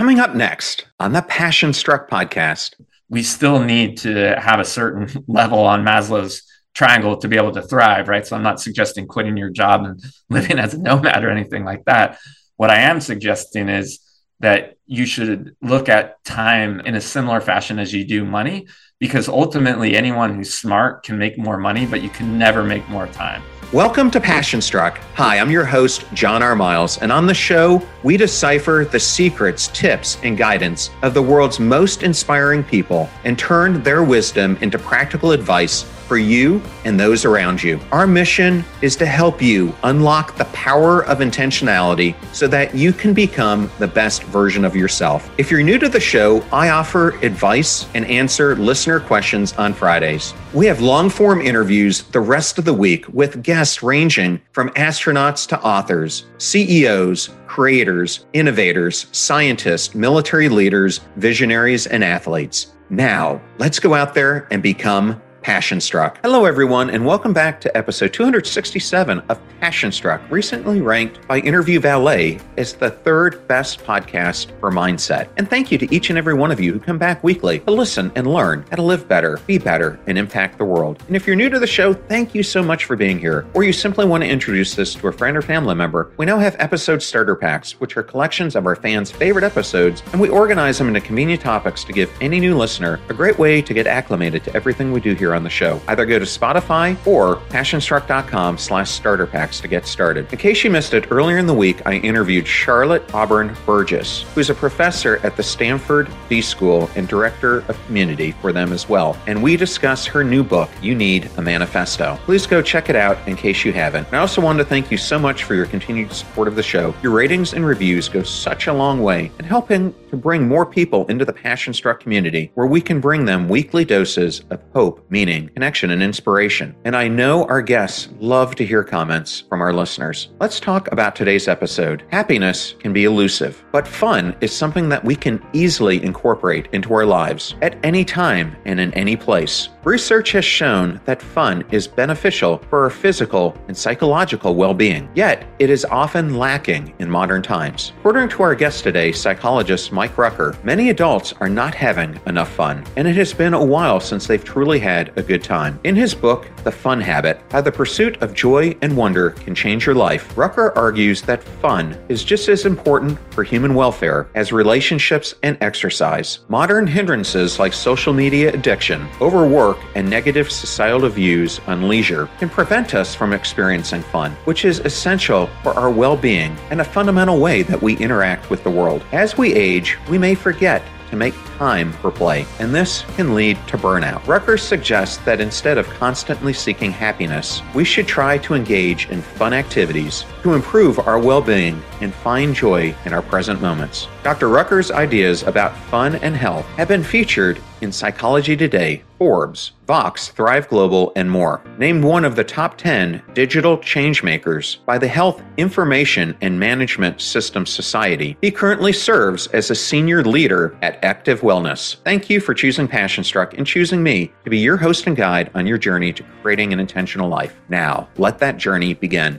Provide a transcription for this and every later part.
Coming up next on the Passion Struck podcast, we still need to have a certain level on Maslow's triangle to be able to thrive, right? So I'm not suggesting quitting your job and living as a nomad or anything like that. What I am suggesting is that you should look at time in a similar fashion as you do money, because ultimately anyone who's smart can make more money, but you can never make more time. Welcome to Passion Struck. Hi, I'm your host, John R. Miles, and on the show, we decipher the secrets, tips, and guidance of the world's most inspiring people and turn their wisdom into practical advice for you and those around you. Our mission is to help you unlock the power of intentionality so that you can become the best version of yourself. If you're new to the show, I offer advice and answer listener questions on Fridays. We have long form interviews the rest of the week with guests ranging from astronauts to authors, CEOs, creators, innovators, scientists, military leaders, visionaries, and athletes. Now, let's go out there and become Passion Struck. Hello, everyone, and welcome back to episode 267 of Passion Struck, recently ranked by Interview Valet as the third best podcast for mindset. And thank you to each and every one of you who come back weekly to listen and learn how to live better, be better, and impact the world. And if you're new to the show, thank you so much for being here. Or you simply want to introduce this to a friend or family member, we now have episode starter packs, which are collections of our fans' favorite episodes, and we organize them into convenient topics to give any new listener a great way to get acclimated to everything we do here here on the show. Either go to Spotify or passionstruck.com slash starter packs to get started. In case you missed it, earlier in the week, I interviewed Charlotte Auburn Burgess, who's a professor at the Stanford B School and director of community for them as well. And we discuss her new book, You Need a Manifesto. Please go check it out in case you haven't. I also wanted to thank you so much for your continued support of the show. Your ratings and reviews go such a long way in helping to bring more people into the Passion Struck community where we can bring them weekly doses of hope, meaning, connection, and inspiration. And I know our guests love to hear comments from our listeners. Let's talk about today's episode. Happiness can be elusive, but fun is something that we can easily incorporate into our lives at any time and in any place. Research has shown that fun is beneficial for our physical and psychological well being, yet it is often lacking in modern times. According to our guest today, psychologist Mike Rucker, many adults are not having enough fun, and it has been a while since they've truly had a good time. In his book, The Fun Habit How the Pursuit of Joy and Wonder Can Change Your Life, Rucker argues that fun is just as important for human welfare as relationships and exercise. Modern hindrances like social media addiction, overwork, work and negative societal views on leisure can prevent us from experiencing fun, which is essential for our well being and a fundamental way that we interact with the world. As we age, we may forget to make time for play, and this can lead to burnout. Rucker suggests that instead of constantly seeking happiness, we should try to engage in fun activities to improve our well being and find joy in our present moments. Dr. Rucker's ideas about fun and health have been featured in Psychology Today, Forbes, Vox, Thrive Global, and more. Named one of the top 10 digital changemakers by the Health Information and Management Systems Society, he currently serves as a senior leader at Active Wellness. Thank you for choosing Passion Struck and choosing me to be your host and guide on your journey to creating an intentional life. Now, let that journey begin.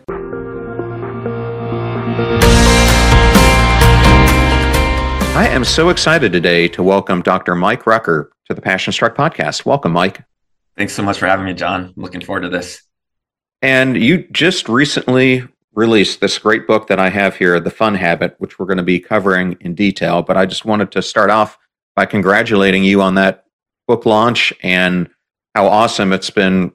I am so excited today to welcome Dr. Mike Rucker to the Passion Struck podcast. Welcome, Mike. Thanks so much for having me, John. I'm looking forward to this. And you just recently released this great book that I have here, The Fun Habit, which we're going to be covering in detail. But I just wanted to start off by congratulating you on that book launch and how awesome it's been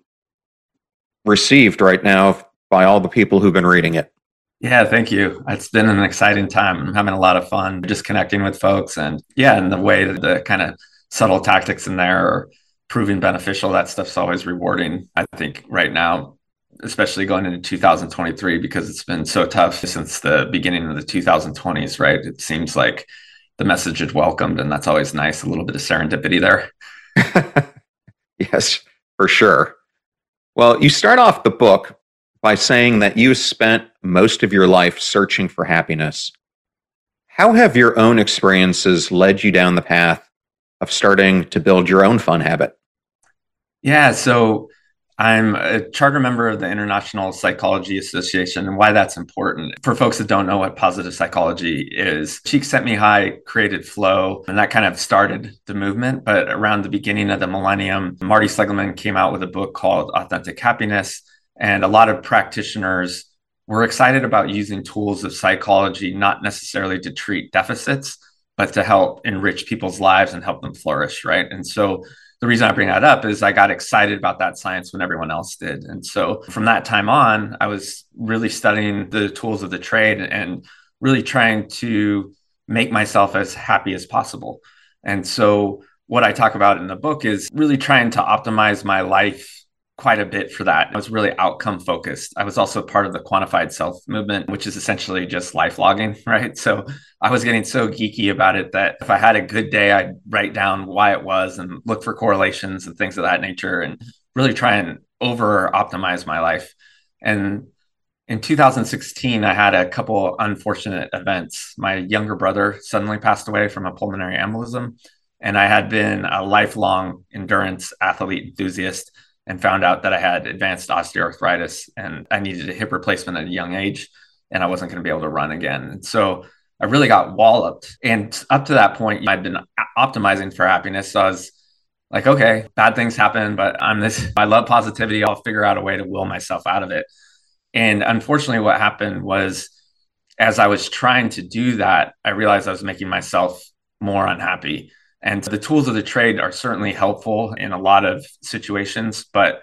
received right now by all the people who've been reading it. Yeah, thank you. It's been an exciting time. I'm having a lot of fun just connecting with folks and yeah, and the way that the kind of subtle tactics in there are proving beneficial, that stuff's always rewarding. I think right now, especially going into 2023, because it's been so tough since the beginning of the 2020s, right? It seems like the message is welcomed, and that's always nice. A little bit of serendipity there. yes, for sure. Well, you start off the book by saying that you spent most of your life searching for happiness. How have your own experiences led you down the path of starting to build your own fun habit? Yeah, so I'm a charter member of the International Psychology Association and why that's important. For folks that don't know what positive psychology is, Csikszentmihalyi created flow and that kind of started the movement. But around the beginning of the millennium, Marty Seligman came out with a book called Authentic Happiness. And a lot of practitioners were excited about using tools of psychology, not necessarily to treat deficits, but to help enrich people's lives and help them flourish. Right. And so the reason I bring that up is I got excited about that science when everyone else did. And so from that time on, I was really studying the tools of the trade and really trying to make myself as happy as possible. And so what I talk about in the book is really trying to optimize my life quite a bit for that. I was really outcome focused. I was also part of the quantified self movement, which is essentially just life logging, right? So I was getting so geeky about it that if I had a good day, I'd write down why it was and look for correlations and things of that nature and really try and over optimize my life. And in 2016, I had a couple unfortunate events. My younger brother suddenly passed away from a pulmonary embolism. And I had been a lifelong endurance athlete enthusiast and found out that I had advanced osteoarthritis and I needed a hip replacement at a young age and I wasn't going to be able to run again. And so I really got walloped. And up to that point, I'd been optimizing for happiness. So I was like, okay, bad things happen, but I'm this, I love positivity. I'll figure out a way to will myself out of it. And unfortunately, what happened was as I was trying to do that, I realized I was making myself more unhappy. And the tools of the trade are certainly helpful in a lot of situations. But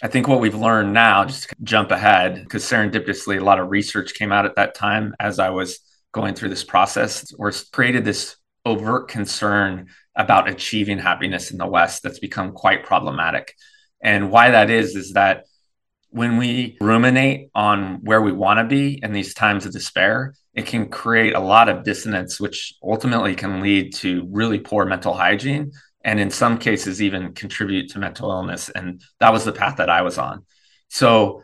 I think what we've learned now, just to jump ahead, because serendipitously, a lot of research came out at that time as I was going through this process, or created this overt concern about achieving happiness in the West that's become quite problematic. And why that is, is that when we ruminate on where we want to be in these times of despair, it can create a lot of dissonance, which ultimately can lead to really poor mental hygiene and in some cases even contribute to mental illness. And that was the path that I was on. So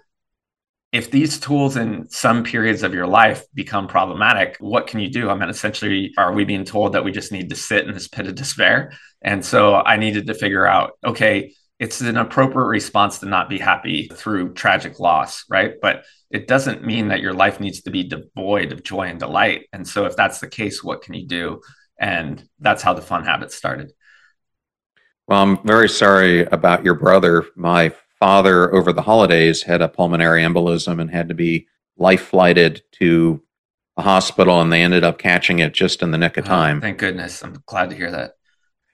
if these tools in some periods of your life become problematic, what can you do? I mean, essentially, are we being told that we just need to sit in this pit of despair? And so I needed to figure out, okay, it's an appropriate response to not be happy through tragic loss, right? But it doesn't mean that your life needs to be devoid of joy and delight. And so, if that's the case, what can you do? And that's how the fun habits started. Well, I'm very sorry about your brother. My father, over the holidays, had a pulmonary embolism and had to be life flighted to a hospital, and they ended up catching it just in the nick of time. Oh, thank goodness. I'm glad to hear that.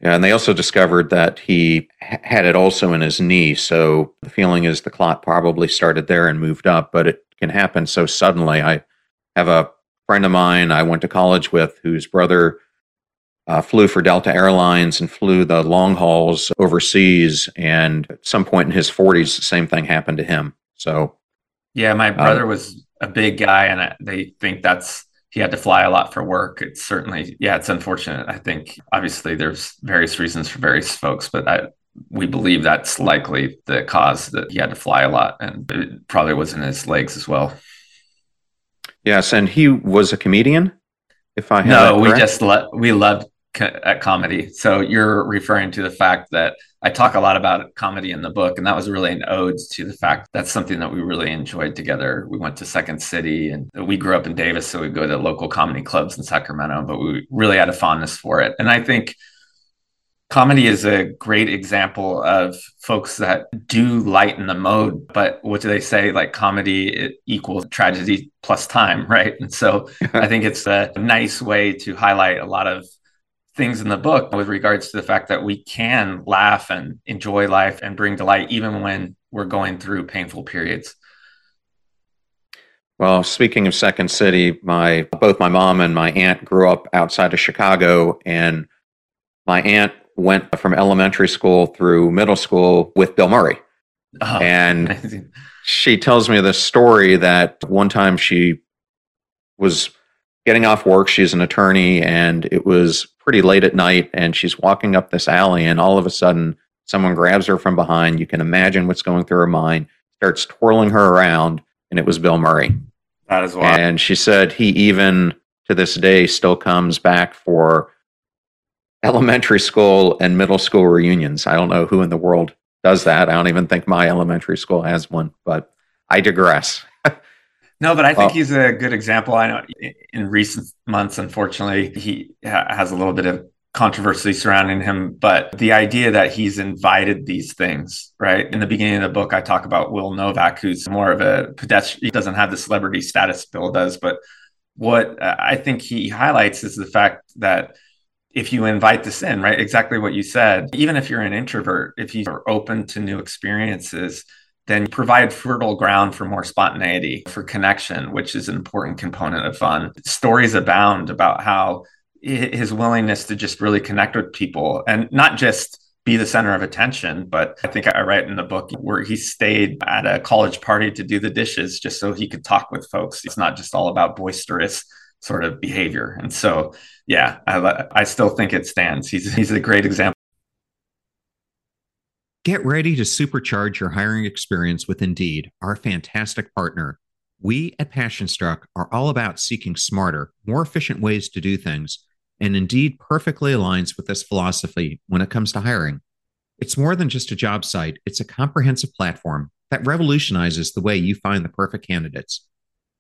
Yeah, and they also discovered that he had it also in his knee. So the feeling is the clot probably started there and moved up, but it can happen so suddenly. I have a friend of mine I went to college with whose brother uh, flew for Delta Airlines and flew the long hauls overseas. And at some point in his 40s, the same thing happened to him. So, yeah, my uh, brother uh, was a big guy, and they think that's he had to fly a lot for work. It's certainly, yeah, it's unfortunate. I think obviously there's various reasons for various folks, but I, we believe that's likely the cause that he had to fly a lot and it probably was in his legs as well. Yes. And he was a comedian, if I No, we just, lo- we loved at comedy. So you're referring to the fact that I talk a lot about comedy in the book, and that was really an ode to the fact that's something that we really enjoyed together. We went to Second City, and we grew up in Davis, so we go to local comedy clubs in Sacramento, but we really had a fondness for it. And I think comedy is a great example of folks that do lighten the mode but what do they say like comedy equals tragedy plus time right and so i think it's a nice way to highlight a lot of things in the book with regards to the fact that we can laugh and enjoy life and bring delight even when we're going through painful periods. Well, speaking of Second City, my both my mom and my aunt grew up outside of Chicago and my aunt went from elementary school through middle school with Bill Murray. Oh, and amazing. she tells me this story that one time she was getting off work. She's an attorney, and it was pretty late at night. And she's walking up this alley, and all of a sudden, someone grabs her from behind. You can imagine what's going through her mind, starts twirling her around, and it was Bill Murray. That is wild. And she said he even to this day still comes back for elementary school and middle school reunions. I don't know who in the world does that. I don't even think my elementary school has one, but I digress. no, but I think well, he's a good example. I know in recent months, unfortunately, he ha- has a little bit of controversy surrounding him, but the idea that he's invited these things, right? In the beginning of the book, I talk about Will Novak, who's more of a pedestrian, he doesn't have the celebrity status Bill does, but what uh, I think he highlights is the fact that if you invite this in, right? Exactly what you said. Even if you're an introvert, if you are open to new experiences, then provide fertile ground for more spontaneity, for connection, which is an important component of fun. Stories abound about how his willingness to just really connect with people and not just be the center of attention. But I think I write in the book where he stayed at a college party to do the dishes just so he could talk with folks. It's not just all about boisterous sort of behavior. And so, yeah, I, I still think it stands. He's, he's a great example. Get ready to supercharge your hiring experience with Indeed, our fantastic partner. We at PassionStruck are all about seeking smarter, more efficient ways to do things and Indeed perfectly aligns with this philosophy when it comes to hiring. It's more than just a job site, it's a comprehensive platform that revolutionizes the way you find the perfect candidates.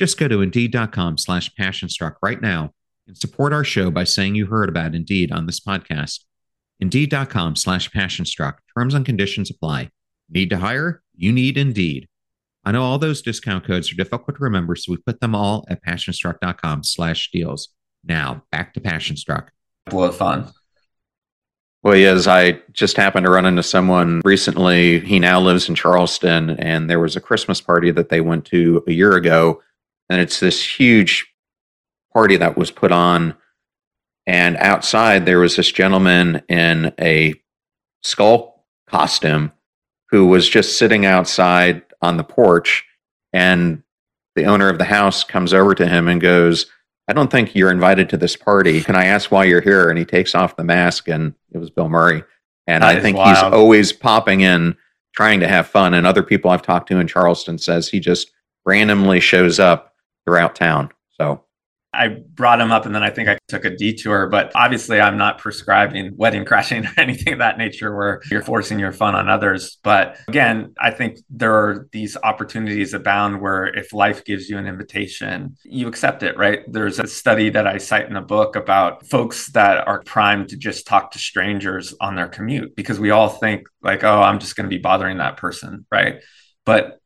Just go to indeed.com slash passionstruck right now and support our show by saying you heard about Indeed on this podcast. Indeed.com slash passionstruck. Terms and conditions apply. Need to hire? You need Indeed. I know all those discount codes are difficult to remember, so we put them all at passionstruck.com slash deals. Now, back to Passionstruck. Blow fun. Well, yes, I just happened to run into someone recently. He now lives in Charleston, and there was a Christmas party that they went to a year ago. And it's this huge party that was put on. And outside, there was this gentleman in a skull costume who was just sitting outside on the porch. And the owner of the house comes over to him and goes, I don't think you're invited to this party. Can I ask why you're here? And he takes off the mask, and it was Bill Murray. And that I think wild. he's always popping in, trying to have fun. And other people I've talked to in Charleston says he just randomly shows up throughout town. So I brought him up and then I think I took a detour. But obviously, I'm not prescribing wedding crashing or anything of that nature where you're forcing your fun on others. But again, I think there are these opportunities abound where if life gives you an invitation, you accept it, right? There's a study that I cite in the book about folks that are primed to just talk to strangers on their commute because we all think, like, oh, I'm just going to be bothering that person, right? But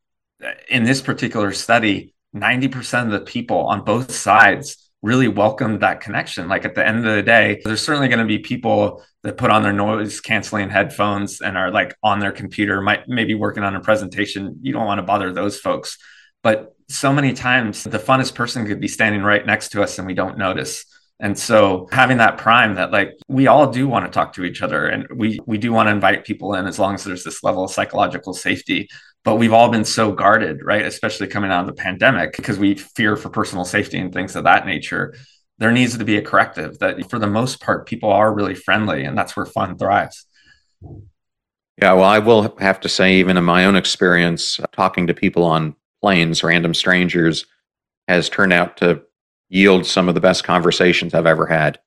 in this particular study, 90% of the people on both sides really welcomed that connection. Like at the end of the day, there's certainly going to be people that put on their noise canceling headphones and are like on their computer, might maybe working on a presentation. You don't want to bother those folks. But so many times the funnest person could be standing right next to us and we don't notice. And so having that prime that like we all do want to talk to each other and we we do want to invite people in as long as there's this level of psychological safety but we've all been so guarded, right? Especially coming out of the pandemic because we fear for personal safety and things of that nature. There needs to be a corrective that for the most part, people are really friendly and that's where fun thrives. Yeah, well, I will have to say, even in my own experience, uh, talking to people on planes, random strangers, has turned out to yield some of the best conversations I've ever had.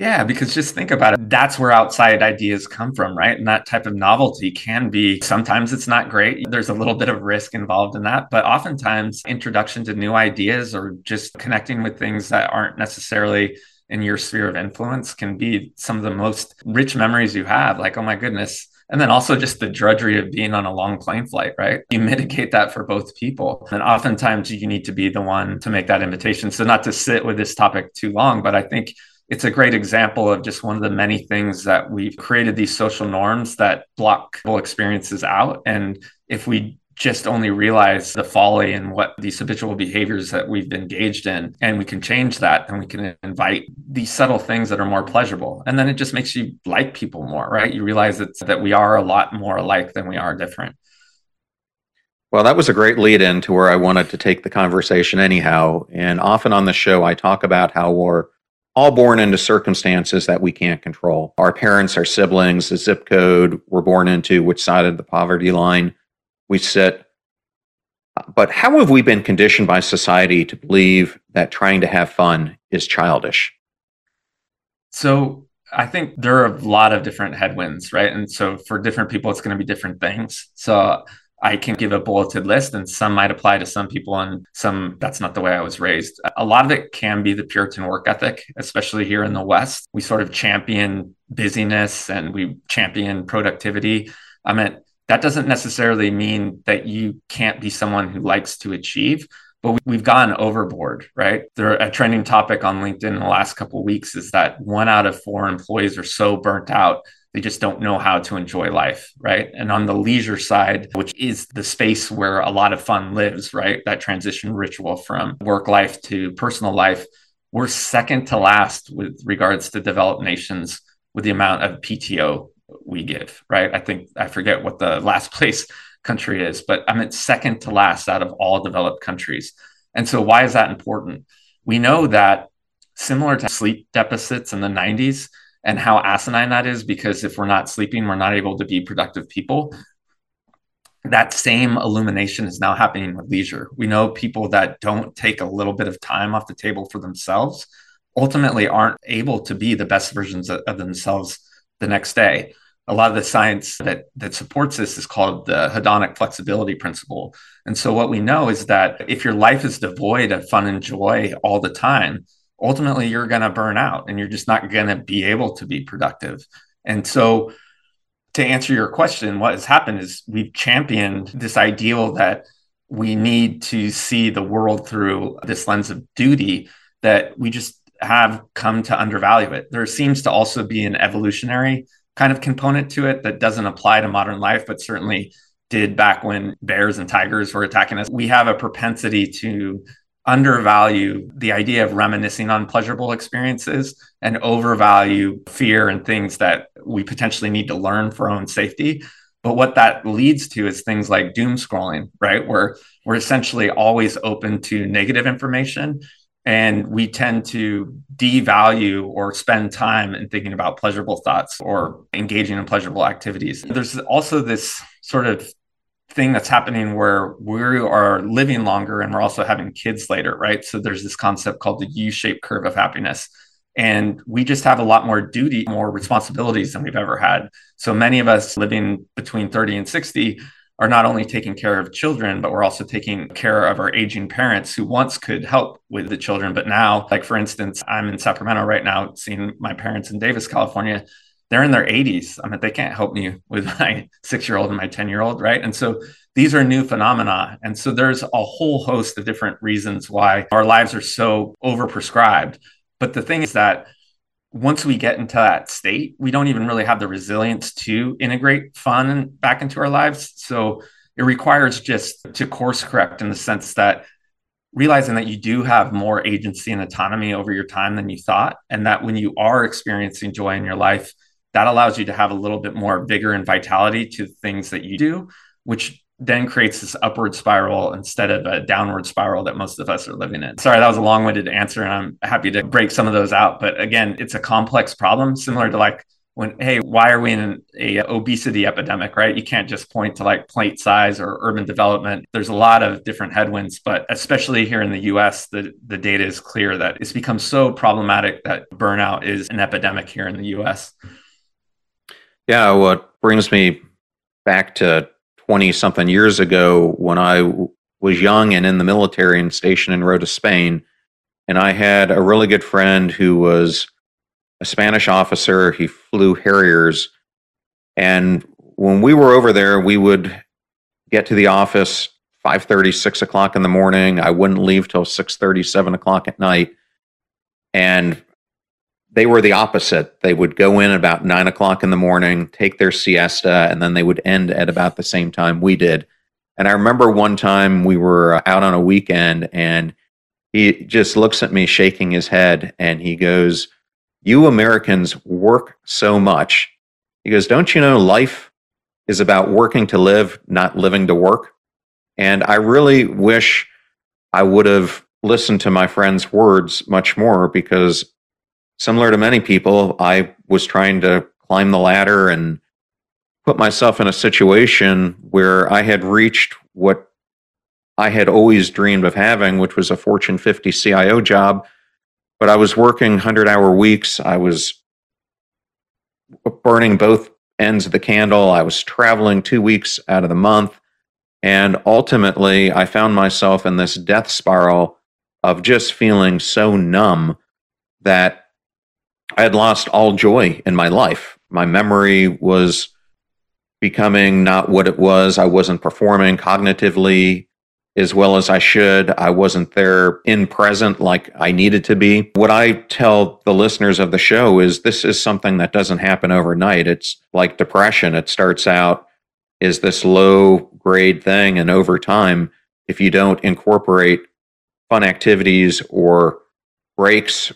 Yeah, because just think about it. That's where outside ideas come from, right? And that type of novelty can be sometimes it's not great. There's a little bit of risk involved in that, but oftentimes introduction to new ideas or just connecting with things that aren't necessarily in your sphere of influence can be some of the most rich memories you have. Like, oh my goodness, And then also just the drudgery of being on a long plane flight, right? You mitigate that for both people. And oftentimes you need to be the one to make that invitation. So, not to sit with this topic too long, but I think it's a great example of just one of the many things that we've created these social norms that block experiences out. And if we just only realize the folly and what these habitual behaviors that we've engaged in and we can change that and we can invite these subtle things that are more pleasurable and then it just makes you like people more right you realize that, that we are a lot more alike than we are different well, that was a great lead in to where I wanted to take the conversation anyhow. And often on the show, I talk about how we're all born into circumstances that we can't control. Our parents, our siblings, the zip code we're born into, which side of the poverty line we sit. But how have we been conditioned by society to believe that trying to have fun is childish? So I think there are a lot of different headwinds, right? And so for different people, it's going to be different things. So I can give a bulleted list, and some might apply to some people, and some that's not the way I was raised. A lot of it can be the Puritan work ethic, especially here in the West. We sort of champion busyness and we champion productivity. I mean, that doesn't necessarily mean that you can't be someone who likes to achieve but we've gone overboard, right? There, a trending topic on LinkedIn in the last couple of weeks is that one out of four employees are so burnt out they just don't know how to enjoy life, right? And on the leisure side, which is the space where a lot of fun lives, right? That transition ritual from work life to personal life, we're second to last with regards to developed nations with the amount of PTO we give, right? I think I forget what the last place country is, but I'm at second to last out of all developed countries. And so, why is that important? We know that similar to sleep deficits in the 90s, and how asinine that is because if we're not sleeping, we're not able to be productive people. That same illumination is now happening with leisure. We know people that don't take a little bit of time off the table for themselves ultimately aren't able to be the best versions of, of themselves the next day. A lot of the science that, that supports this is called the hedonic flexibility principle. And so, what we know is that if your life is devoid of fun and joy all the time, ultimately you're going to burn out and you're just not going to be able to be productive. And so, to answer your question, what has happened is we've championed this ideal that we need to see the world through this lens of duty that we just have come to undervalue it. There seems to also be an evolutionary kind of component to it that doesn't apply to modern life, but certainly did back when bears and tigers were attacking us. We have a propensity to undervalue the idea of reminiscing on pleasurable experiences and overvalue fear and things that we potentially need to learn for our own safety. But what that leads to is things like doom scrolling, right? Where we're essentially always open to negative information and we tend to devalue or spend time in thinking about pleasurable thoughts or engaging in pleasurable activities. There's also this sort of thing that's happening where we are living longer and we're also having kids later, right? So there's this concept called the U shaped curve of happiness. And we just have a lot more duty, more responsibilities than we've ever had. So many of us living between 30 and 60 are not only taking care of children, but we're also taking care of our aging parents who once could help with the children. But now, like for instance, I'm in Sacramento right now, seeing my parents in Davis, California they're in their 80s. I mean, they can't help me with my six year old and my 10 year old, right? And so these are new phenomena. And so there's a whole host of different reasons why our lives are so overprescribed. But the thing is that once we get into that state, we don't even really have the resilience to integrate fun back into our lives. So it requires just to course correct in the sense that realizing that you do have more agency and autonomy over your time than you thought. And that when you are experiencing joy in your life, that allows you to have a little bit more vigor and vitality to things that you do, which then creates this upward spiral instead of a downward spiral that most of us are living in. Sorry, that was a long winded answer, and I'm happy to break some of those out. But again, it's a complex problem, similar to like when, hey, why are we in a obesity epidemic, right? You can't just point to like plate size or urban development. There's a lot of different headwinds, but especially here in the US, the, the data is clear that it's become so problematic that burnout is an epidemic here in the US. Yeah, what brings me back to 20 something years ago when I was young and in the military and stationed in Rota, Spain. And I had a really good friend who was a Spanish officer. He flew Harriers. And when we were over there, we would get to the office 5.30 6 o'clock in the morning i wouldn't leave till 6.30 7 o'clock at night and they were the opposite. They would go in about 9 o'clock in the morning take their siesta and then they would end at about the same time we did. And i remember one time we were out on a weekend and he just looks at me shaking his head and he goes you americans work so much. He goes don't you know life is about working to live not living to work? And I really wish I would have listened to my friend's words much more because, similar to many people, I was trying to climb the ladder and put myself in a situation where I had reached what I had always dreamed of having, which was a Fortune 50 CIO job. But I was working 100 hour weeks. I was burning both ends of the candle. I was traveling two weeks out of the month. And ultimately, I found myself in this death spiral of just feeling so numb that I had lost all joy in my life. My memory was becoming not what it was. I wasn't performing cognitively as well as I should. I wasn't there in present like I needed to be. What I tell the listeners of the show is this is something that doesn't happen overnight. It's like depression. It starts out is this low grade thing. And over time, if you don't incorporate fun activities or breaks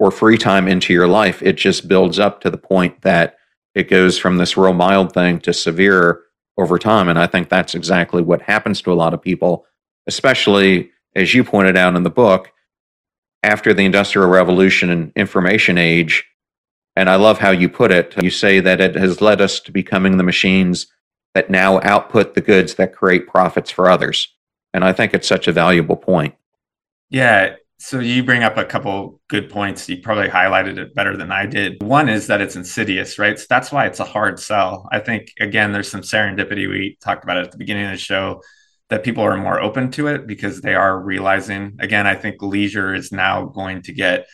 or free time into your life, it just builds up to the point that it goes from this real mild thing to severe over time. And I think that's exactly what happens to a lot of people, especially as you pointed out in the book, after the Industrial Revolution and information age. And I love how you put it. You say that it has led us to becoming the machines that now output the goods that create profits for others. And I think it's such a valuable point. Yeah. So you bring up a couple good points. You probably highlighted it better than I did. One is that it's insidious, right? So that's why it's a hard sell. I think, again, there's some serendipity. We talked about it at the beginning of the show that people are more open to it because they are realizing, again, I think leisure is now going to get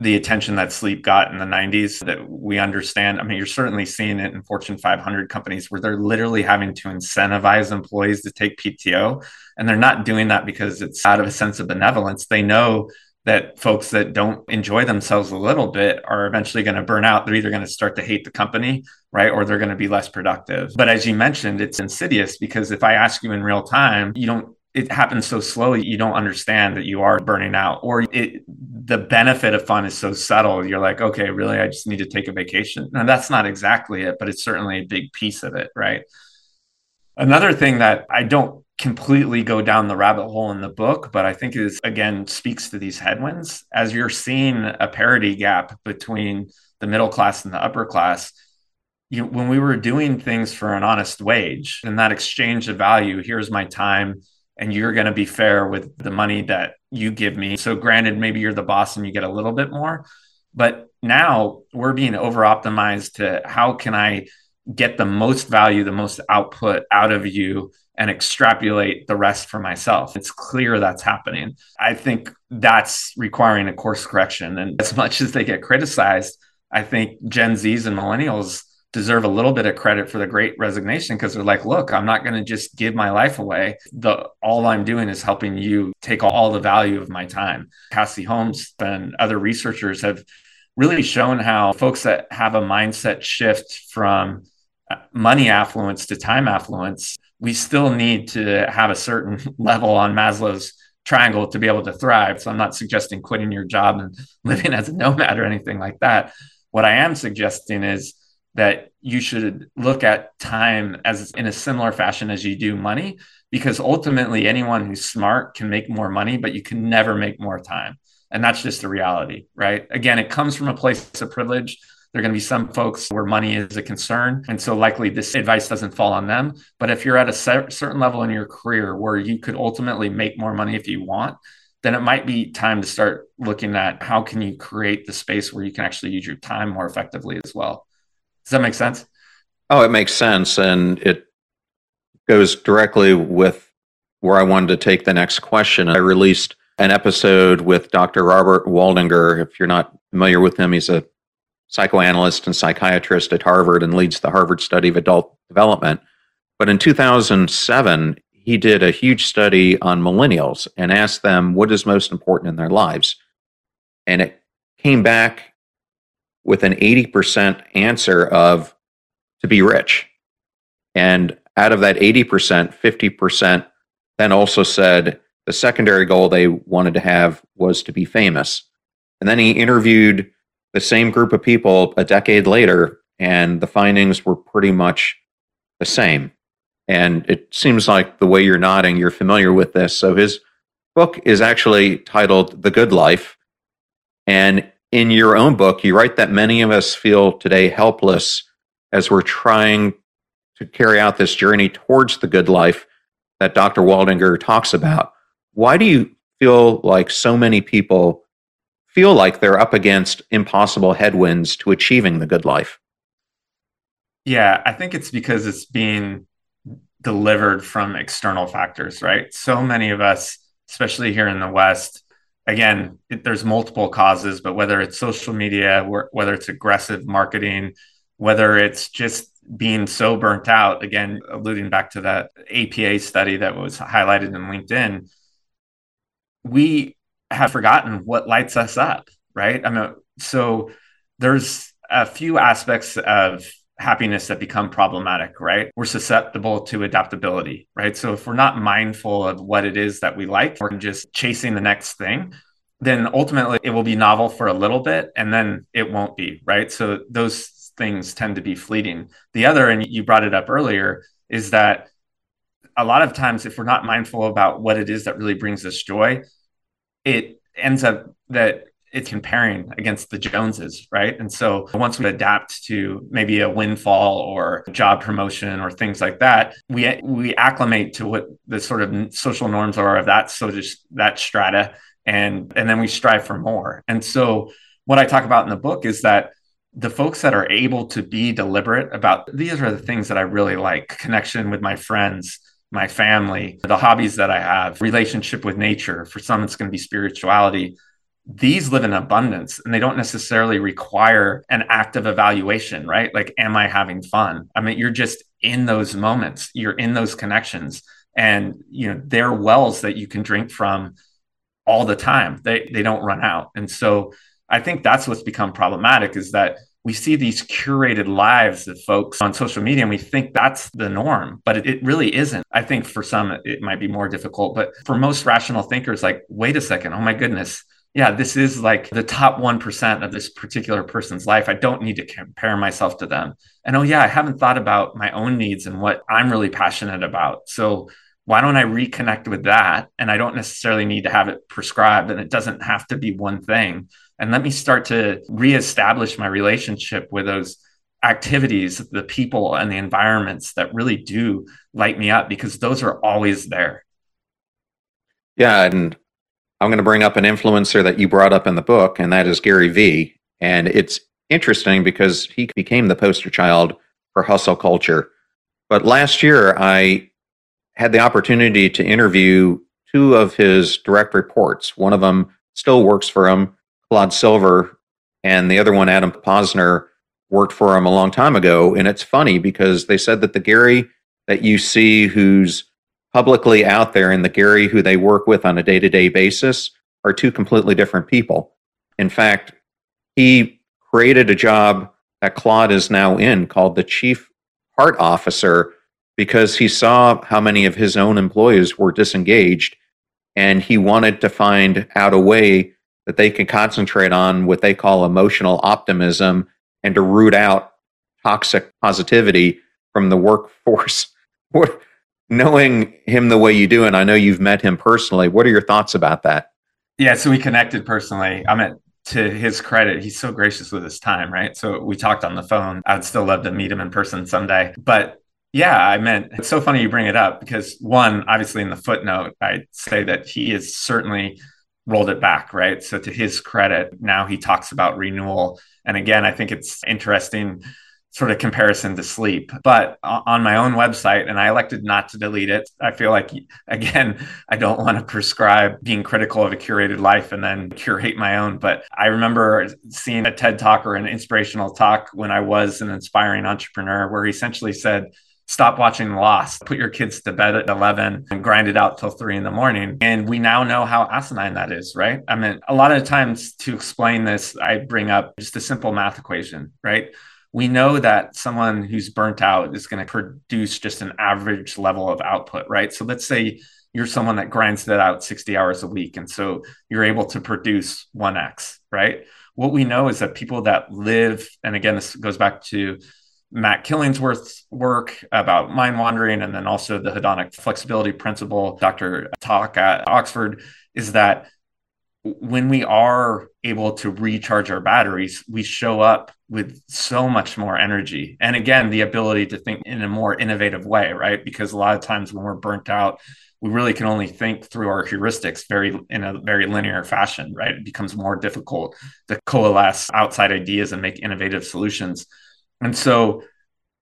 the attention that sleep got in the 90s that we understand. I mean, you're certainly seeing it in Fortune 500 companies where they're literally having to incentivize employees to take PTO. And they're not doing that because it's out of a sense of benevolence. They know that folks that don't enjoy themselves a little bit are eventually going to burn out. They're either going to start to hate the company, right? Or they're going to be less productive. But as you mentioned, it's insidious because if I ask you in real time, you don't it happens so slowly you don't understand that you are burning out or it the benefit of fun is so subtle you're like okay really i just need to take a vacation and that's not exactly it but it's certainly a big piece of it right another thing that i don't completely go down the rabbit hole in the book but i think is again speaks to these headwinds as you're seeing a parity gap between the middle class and the upper class you, when we were doing things for an honest wage and that exchange of value here's my time and you're going to be fair with the money that you give me. So, granted, maybe you're the boss and you get a little bit more, but now we're being over optimized to how can I get the most value, the most output out of you and extrapolate the rest for myself. It's clear that's happening. I think that's requiring a course correction. And as much as they get criticized, I think Gen Zs and millennials deserve a little bit of credit for the great resignation because they're like, look, I'm not going to just give my life away. The all I'm doing is helping you take all the value of my time. Cassie Holmes and other researchers have really shown how folks that have a mindset shift from uh, money affluence to time affluence, we still need to have a certain level on Maslow's triangle to be able to thrive. So I'm not suggesting quitting your job and living as a nomad or anything like that. What I am suggesting is that you should look at time as in a similar fashion as you do money because ultimately anyone who's smart can make more money but you can never make more time and that's just the reality right again it comes from a place of privilege there are going to be some folks where money is a concern and so likely this advice doesn't fall on them but if you're at a certain level in your career where you could ultimately make more money if you want then it might be time to start looking at how can you create the space where you can actually use your time more effectively as well does that make sense? Oh, it makes sense. And it goes directly with where I wanted to take the next question. I released an episode with Dr. Robert Waldinger. If you're not familiar with him, he's a psychoanalyst and psychiatrist at Harvard and leads the Harvard Study of Adult Development. But in 2007, he did a huge study on millennials and asked them what is most important in their lives. And it came back with an 80% answer of to be rich. And out of that 80%, 50% then also said the secondary goal they wanted to have was to be famous. And then he interviewed the same group of people a decade later, and the findings were pretty much the same. And it seems like the way you're nodding, you're familiar with this. So his book is actually titled The Good Life. And in your own book, you write that many of us feel today helpless as we're trying to carry out this journey towards the good life that Dr. Waldinger talks about. Why do you feel like so many people feel like they're up against impossible headwinds to achieving the good life? Yeah, I think it's because it's being delivered from external factors, right? So many of us, especially here in the West, again, it, there's multiple causes, but whether it's social media, whether it's aggressive marketing, whether it's just being so burnt out, again, alluding back to that APA study that was highlighted in LinkedIn, we have forgotten what lights us up, right? I mean, so there's a few aspects of happiness that become problematic, right? We're susceptible to adaptability, right? So if we're not mindful of what it is that we like, we're just chasing the next thing, then ultimately it will be novel for a little bit and then it won't be, right? So those things tend to be fleeting. The other, and you brought it up earlier, is that a lot of times if we're not mindful about what it is that really brings us joy, it ends up that it's comparing against the Joneses, right? And so once we adapt to maybe a windfall or job promotion or things like that, we we acclimate to what the sort of social norms are of that so just that strata, and and then we strive for more. And so what I talk about in the book is that the folks that are able to be deliberate about these are the things that I really like connection with my friends, my family, the hobbies that I have, relationship with nature. For some, it's going to be spirituality these live in abundance and they don't necessarily require an active evaluation, right? Like, am I having fun? I mean, you're just in those moments, you're in those connections, and you know, they're wells that you can drink from all the time. They they don't run out. And so I think that's what's become problematic is that we see these curated lives of folks on social media and we think that's the norm, but it, it, really isn't. I think for some it might be more difficult, but for most rational thinkers, like, wait a second, oh my goodness, yeah, this is like the top 1% of this particular person's life. I don't need to compare myself to them. And oh, yeah, I haven't thought about my own needs and what I'm really passionate about. So why don't I reconnect with that? And I don't necessarily need to have it prescribed and it doesn't have to be one thing. And let me start to reestablish my relationship with those activities, the people and the environments that really do light me up because those are always there. Yeah. And I'm going to bring up an influencer that you brought up in the book, and that is Gary Vee. And it's interesting because he became the poster child for hustle culture. But last year, I had the opportunity to interview two of his direct reports. One of them still works for him, Claude Silver, and the other one, Adam Posner, worked for him a long time ago. And it's funny because they said that the Gary that you see who's publicly out there and the Gary who they work with on a day to day basis are two completely different people. In fact, he created a job that Claude is now in called the Chief Heart Officer because he saw how many of his own employees were disengaged and he wanted to find out a way that they can concentrate on what they call emotional optimism and to root out toxic positivity from the workforce. Knowing him the way you do, and I know you've met him personally, what are your thoughts about that? Yeah, so we connected personally. I mean, to his credit, he's so gracious with his time, right? So we talked on the phone. I'd still love to meet him in person someday. But yeah, I meant it's so funny you bring it up because one, obviously in the footnote, I say that he is certainly rolled it back, right? So to his credit, now he talks about renewal. And again, I think it's interesting sort of comparison to sleep. But on my own website, and I elected not to delete it. I feel like, again, I don't want to prescribe being critical of a curated life and then curate my own. But I remember seeing a TED talk or an inspirational talk when I was an inspiring entrepreneur where he essentially said, stop watching Lost, put your kids to bed at 11 and grind it out till three in the morning. And we now know how asinine that is, right? I mean, a lot of times to explain this, I bring up just a simple math equation, right? We know that someone who's burnt out is going to produce just an average level of output, right? So let's say you're someone that grinds that out 60 hours a week. And so you're able to produce 1x, right? What we know is that people that live, and again, this goes back to Matt Killingsworth's work about mind wandering, and then also the hedonic flexibility principle, Dr. Talk at Oxford, is that when we are able to recharge our batteries, we show up with so much more energy. And again, the ability to think in a more innovative way, right? Because a lot of times when we're burnt out, we really can only think through our heuristics very in a very linear fashion, right? It becomes more difficult to coalesce outside ideas and make innovative solutions. And so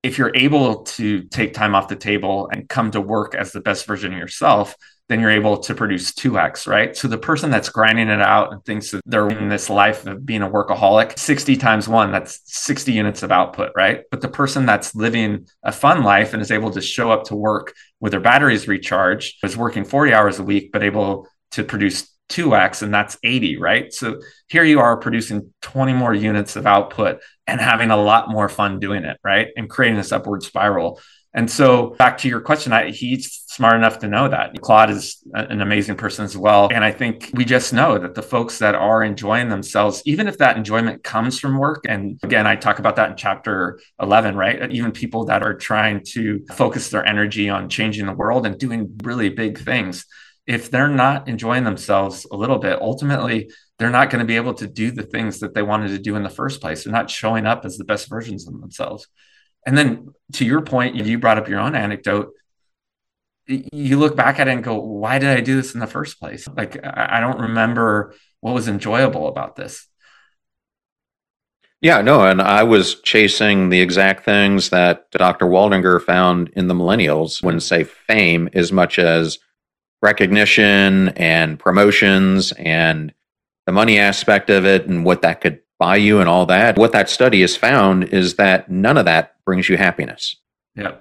if you're able to take time off the table and come to work as the best version of yourself, then you're able to produce 2x, right? So the person that's grinding it out and thinks that they're in this life of being a workaholic, 60 times one, that's 60 units of output, right? But the person that's living a fun life and is able to show up to work with their batteries recharged, is working 40 hours a week, but able to produce 2x and that's 80 right so here you are producing 20 more units of output and having a lot more fun doing it right? And creating this upward spiral. And so back to your question I, he's smart enough to know that. Claude is an amazing person as well. And i think we just know that the folks that are enjoying themselves even if that enjoyment comes from work and again i talk about that in chapter 11 right? Even people that are trying to focus their energy on changing the world and doing really big things if they're not enjoying themselves a little bit, ultimately they're not going to be able to do the things that they wanted to do in the first place. They're not showing up as the best versions of themselves. And then to your point, you brought up your own anecdote. You look back at it and go, why did I do this in the first place? Like, I don't remember what was enjoyable about this. Yeah, no, and I was chasing the exact things that Dr. Waldinger found in the millennials when say fame as much as recognition and promotions and the money aspect of it and what that could buy you and all that. What that study has found is that none of that brings you happiness. Yeah.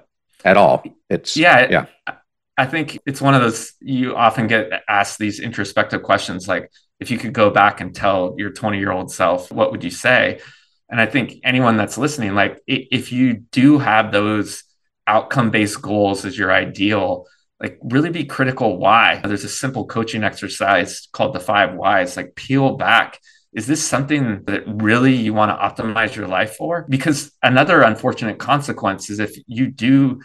At all. It's yeah. Yeah. I think it's one of those you often get asked these introspective questions like if you could go back and tell your 20 year old self, what would you say? And I think anyone that's listening, like if you do have those outcome based goals as your ideal, like really be critical why. There's a simple coaching exercise called the five whys, like peel back. Is this something that really you want to optimize your life for? Because another unfortunate consequence is if you do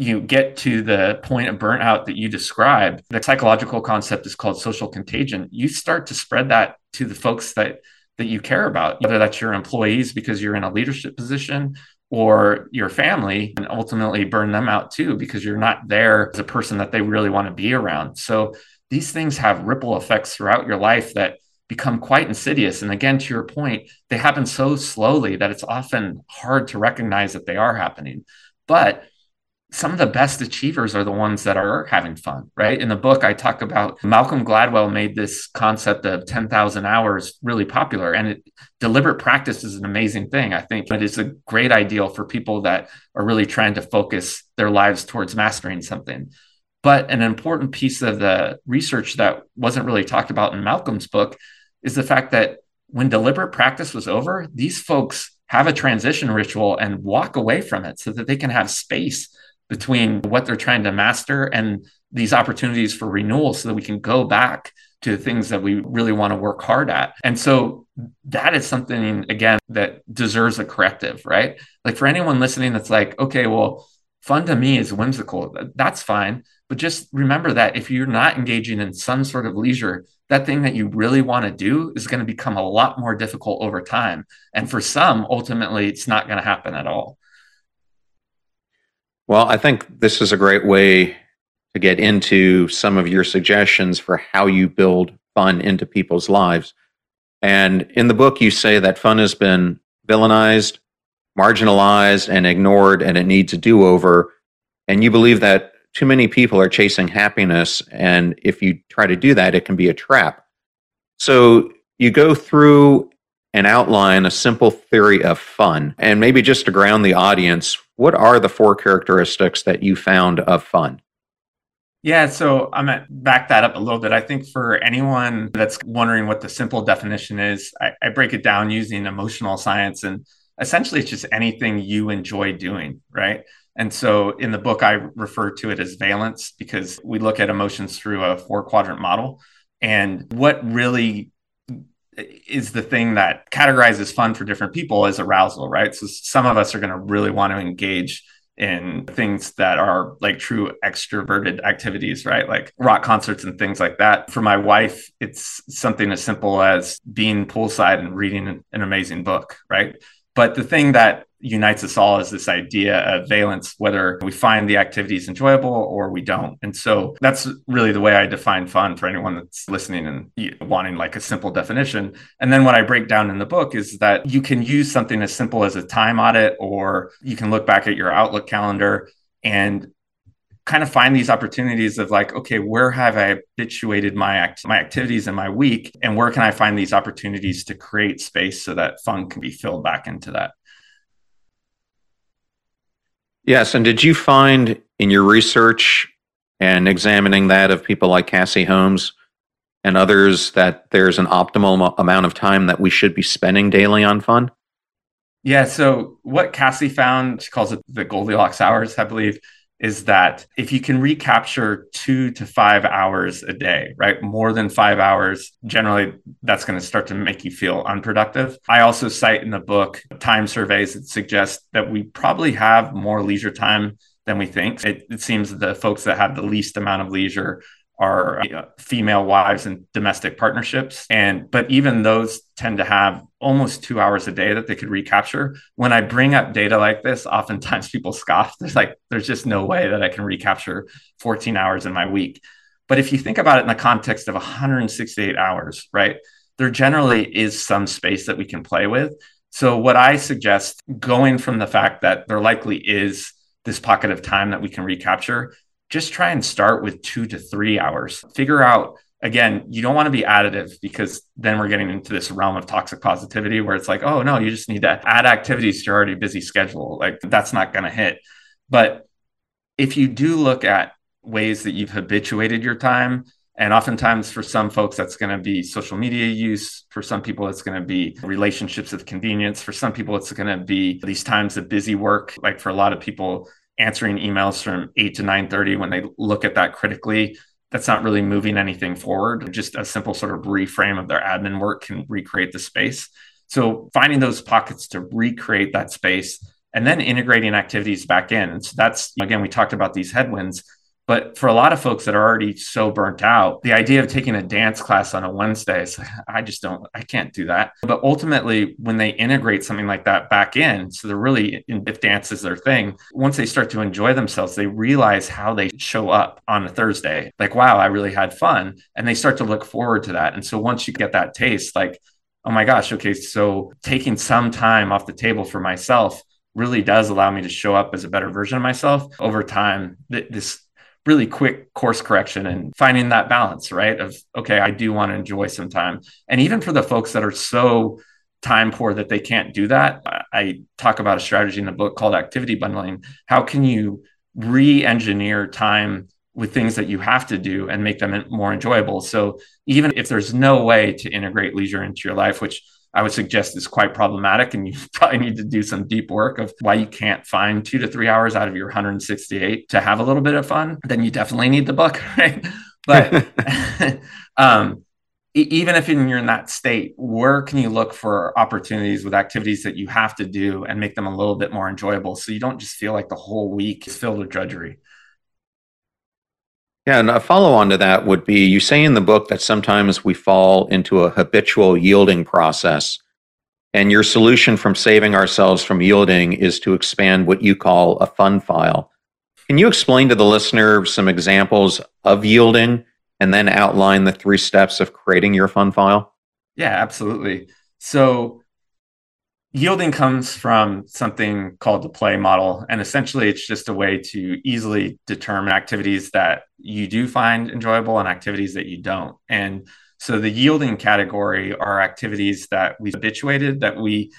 you get to the point of burnout that you describe, the psychological concept is called social contagion. You start to spread that to the folks that that you care about, whether that's your employees because you're in a leadership position or your family and ultimately burn them out too because you're not there as a person that they really want to be around. So these things have ripple effects throughout your life that become quite insidious. And again, to your point, they happen so slowly that it's often hard to recognize that they are happening. But some of the best achievers are the ones that are having fun, right? In the book, I talk about Malcolm Gladwell made this concept of 10,000 hours really popular. And it, deliberate practice is an amazing thing. I think But it is a great ideal for people that are really trying to focus their lives towards mastering something. But an important piece of the research that wasn't really talked about in Malcolm's book is the fact that when deliberate practice was over, these folks have a transition ritual and walk away from it so that they can have space between what they're trying to master and these opportunities for renewal so that we can go back to the things that we really want to work hard at. And so that is something, again, that deserves a corrective, right? Like for anyone listening that's like, okay, well, fun to me is whimsical. That's fine. But just remember that if you're not engaging in some sort of leisure, that thing that you really want to do is going to become a lot more difficult over time. And for some, ultimately, it's not going to happen at all. Well, I think this is a great way to get into some of your suggestions for how you build fun into people's lives. And in the book, you say that fun has been villainized, marginalized and ignored and it needs a do over. And you believe that too many people are chasing happiness. And if you try to do that, it can be a trap. So you go through and outline a simple theory of fun. And maybe just to ground the audience, what are the four characteristics that you found of fun? Yeah, so I'm gonna back that up a little bit. I think for anyone that's wondering what the simple definition is, I, I break it down using emotional science. And essentially, it's just anything you enjoy doing, right? And so in the book, I refer to it as valence because we look at emotions through a four quadrant model. And what really is the thing that categorizes fun for different people as arousal, right? So some of us are going to really want to engage in things that are like true extroverted activities, right? Like rock concerts and things like that. For my wife, it's something as simple as being poolside and reading an amazing book, right? But the thing that unites us all is this idea of valence, whether we find the activities enjoyable or we don't. And so that's really the way I define fun for anyone that's listening and wanting like a simple definition. And then what I break down in the book is that you can use something as simple as a time audit, or you can look back at your Outlook calendar and kind of find these opportunities of like okay where have i habituated my act- my activities in my week and where can i find these opportunities to create space so that fun can be filled back into that Yes. And did you find in your research and examining that of people like Cassie Holmes and others that there's an optimal amount of time that we should be spending daily on fun? Yeah. So, what Cassie found, she calls it the Goldilocks hours, I believe, is that if you can recapture two to five hours a day, right? More than five hours, generally that's going to start to make you feel unproductive. I also cite in the book time surveys that suggest that we probably have more leisure time than we think. It, it seems the folks that have the least amount of leisure are you know, female wives and domestic partnerships. And but even those tend to have almost two hours a day that they could recapture. When i bring up data like this oftentimes people scoff. There's like there's just no way that i can recapture 14 hours in my week. But if you think about it in the context of 168 hours right there generally is some space that we can play with. So what i suggest going from the fact that there likely is this pocket of time that we can recapture just try and start with two to three hours. Figure out, again, you don't want to be additive because then we're getting into this realm of toxic positivity where it's like, oh, no, you just need to add activities to your already busy schedule. Like that's not going to hit. But if you do look at ways that you've habituated your time, and oftentimes for some folks, that's going to be social media use. For some people, it's going to be relationships of convenience. For some people, it's going to be these times of busy work. Like for a lot of people, answering emails from 8 to 9.30 when they look at that critically that's not really moving anything forward. Just a simple sort of reframe of their admin work can recreate the space. So finding those pockets to recreate that space and then integrating activities back in. And so that's again we talked about these headwinds but for a lot of folks that are already so burnt out, the idea of taking a dance class on a Wednesday, is like, I just don't, I can't do that. But ultimately, when they integrate something like that back in, so they're really, if dance is their thing, once they start to enjoy themselves, they realize how they show up on a Thursday. Like, wow, I really had fun. And they start to look forward to that. And so once you get that taste, like, oh my gosh, okay, so taking some time off the table for myself really does allow me to show up as a better version of myself over time. This really quick course correction and finding that balance, right? Of, okay, I do want to enjoy some time. And even for the folks that are so time poor that they can't do that, I talk about a strategy in the book called activity bundling. How can you re engineer time? with things that you have to do and make them more enjoyable. So even if there's no way to integrate leisure into your life, which I would suggest is quite problematic. And you probably need to do some deep work of why you can't find two to three hours out of your 168 to have a little bit of fun. Then you definitely need the book, right? But um, even if you're in that state, where can you look for opportunities with activities that you have to do and make them a little bit more enjoyable so you don't just feel like the whole week is filled with drudgery? Yeah, and a follow on to that would be you say in the book that sometimes we fall into a habitual yielding process. And your solution from saving ourselves from yielding is to expand what you call a fun file. Can you explain to the listener some examples of yielding and then outline the three steps of creating your fun file? Yeah, absolutely. So, Yielding comes from something called the play model. And essentially, it's just a way to easily determine activities that you do find enjoyable and activities that you don't. And so the yielding category are activities that we habituated, that we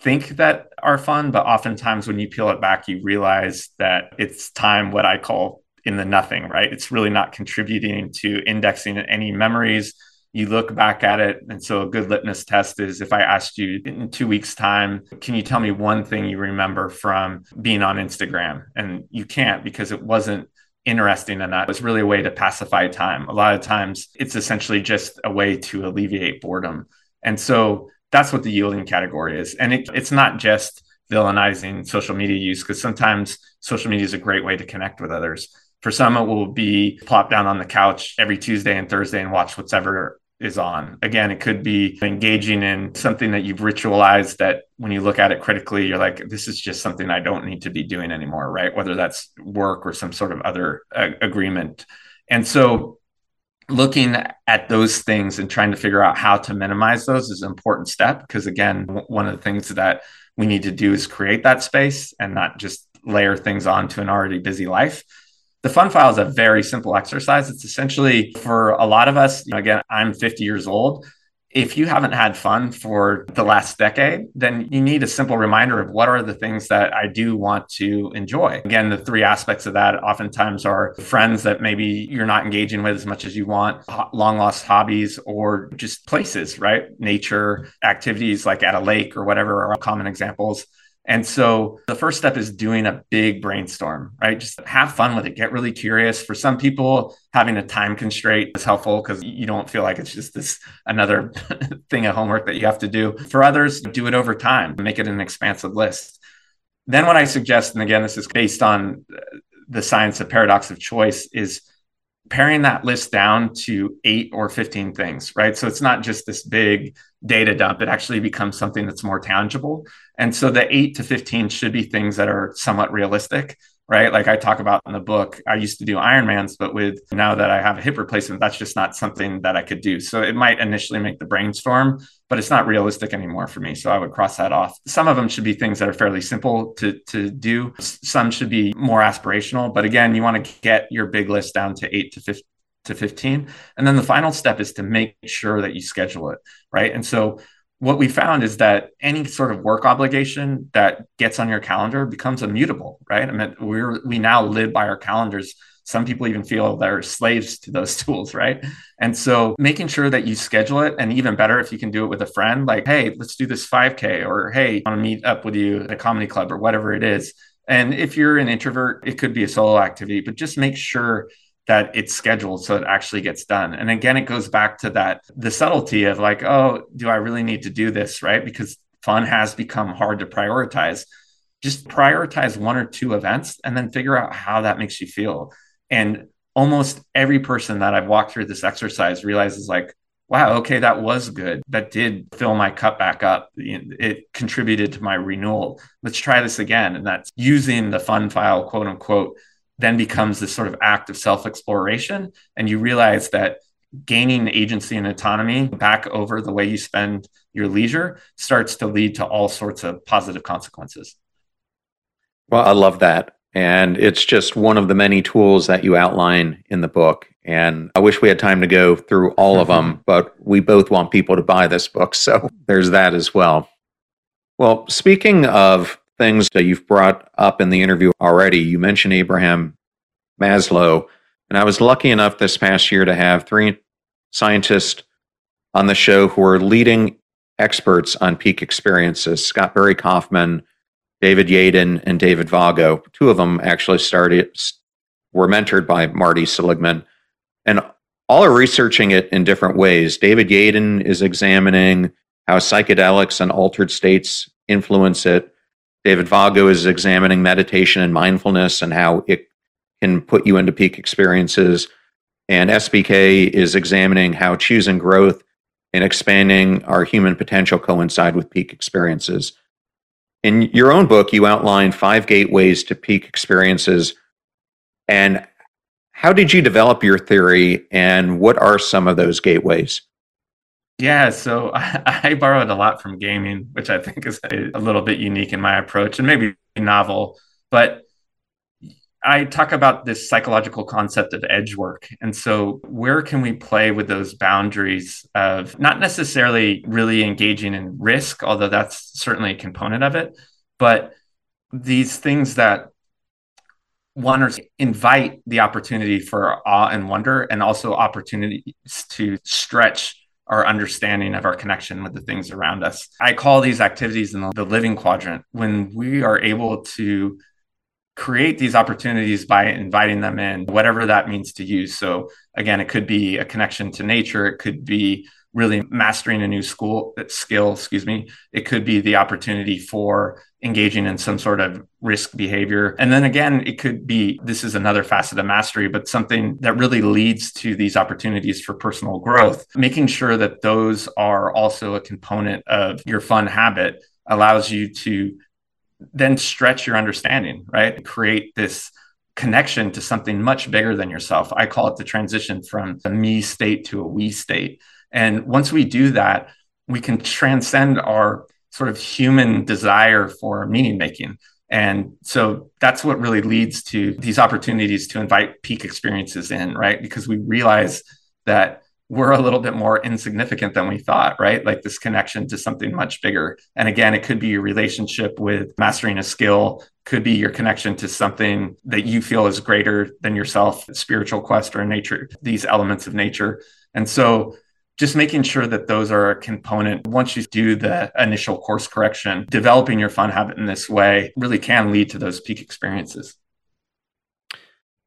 think that are fun, but oftentimes when you peel it back, you realize that it's time what I call in the nothing, right? It's really not contributing to indexing any memories. You look back at it. And so a good litmus test is if I asked you in two weeks' time, can you tell me one thing you remember from being on Instagram? And you can't because it wasn't interesting enough. It was really a way to pacify time. A lot of times it's essentially just a way to alleviate boredom. And so that's what the yielding category is. And it, it's not just villainizing social media use, because sometimes social media is a great way to connect with others. For some, it will be plop down on the couch every Tuesday and Thursday and watch whatever is on. Again, it could be engaging in something that you've ritualized that when you look at it critically, you're like, this is just something I don't need to be doing anymore, right? Whether that's work or some sort of other uh, agreement. And so looking at those things and trying to figure out how to minimize those is an important step because again one of the things that we need to do is create that space and not just layer things onto an already busy life the fun file is a very simple exercise it's essentially for a lot of us you know, again i'm 50 years old if you haven't had fun for the last decade, then you need a simple reminder of what are the things that I do want to enjoy. Again, the three aspects of that oftentimes are friends that maybe you're not engaging with as much as you want, long lost hobbies, or just places, right? Nature, activities like at a lake or whatever are common examples. And so the first step is doing a big brainstorm, right? Just have fun with it, get really curious. For some people, having a time constraint is helpful because you don't feel like it's just this another thing of homework that you have to do. For others, do it over time, make it an expansive list. Then, what I suggest, and again, this is based on the science of paradox of choice, is paring that list down to eight or 15 things, right? So it's not just this big data dump, it actually becomes something that's more tangible. And so the eight to 15 should be things that are somewhat realistic right? Like I talk about in the book, I used to do Ironmans, but with now that I have a hip replacement, that's just not something that I could do. So it might initially make the brainstorm, but it's not realistic anymore for me. So I would cross that off. Some of them should be things that are fairly simple to, to do. Some should be more aspirational. But again, you want to get your big list down to eight to 15 to 15 and then the final step is to make sure that you schedule it right and so what we found is that any sort of work obligation that gets on your calendar becomes immutable, right? I mean, we're we now live by our calendars. Some people even feel they're slaves to those tools, right? And so making sure that you schedule it, and even better if you can do it with a friend, like, hey, let's do this 5K, or hey, I want to meet up with you at a comedy club or whatever it is. And if you're an introvert, it could be a solo activity, but just make sure that it's scheduled so it actually gets done. And again, it goes back to that the subtlety of like, oh, do I really need to do this? Right. Because fun has become hard to prioritize. Just prioritize one or two events and then figure out how that makes you feel. And almost every person that I've walked through this exercise realizes like, wow, okay, that was good. That did fill my cup back up. It contributed to my renewal. Let's try this again. And that's using the fun file, quote unquote, then becomes this sort of act of self exploration. And you realize that gaining agency and autonomy back over the way you spend your leisure starts to lead to all sorts of positive consequences. Well, I love that. And it's just one of the many tools that you outline in the book. And I wish we had time to go through all of them, but we both want people to buy this book. So there's that as well. Well, speaking of things that you've brought up in the interview already. You mentioned Abraham Maslow, and I was lucky enough this past year to have three scientists on the show who are leading experts on peak experiences Scott Barry Kaufman, David Yaden, and David Vago. Two of them actually started, were mentored by Marty Seligman. And all are researching it in different ways. David Yaden is examining how psychedelics and altered states influence it. David Vago is examining meditation and mindfulness and how it can put you into peak experiences. And SBK is examining how choosing growth and expanding our human potential coincide with peak experiences. In your own book, you outline five gateways to peak experiences. And how did you develop your theory, and what are some of those gateways? Yeah, so I, I, borrowed a lot from gaming, which I think is a, little bit unique in my approach and maybe novel. But I talk about this psychological concept of edge work. And so, where can we play with those boundaries of not necessarily really engaging in risk, although that's certainly a component of it, but these things that one or invite the opportunity for awe and wonder, and also opportunities to stretch our understanding of our connection with the things around us. I call these activities in the living quadrant when we are able to create these opportunities by inviting them in, whatever that means to you. So, again, it could be a connection to nature, it could be really mastering a new school uh, skill, excuse me. It could be the opportunity for engaging in some sort of risk behavior. And then again, it could be this is another facet of mastery, but something that really leads to these opportunities for personal growth. Making sure that those are also a component of your fun habit allows you to then stretch your understanding, right? Create this connection to something much bigger than yourself. I call it the transition from a me state to a we state. And once we do that, we can transcend our sort of human desire for meaning making. And so that's what really leads to these opportunities to invite peak experiences in, right? Because we realize that we're a little bit more insignificant than we thought, right? Like this connection to something much bigger. And again, it could be your relationship with mastering a skill, could be your connection to something that you feel is greater than yourself, spiritual quest or nature, these elements of nature. And so just making sure that those are a component once you do the initial course correction, developing your fun habit in this way really can lead to those peak experiences.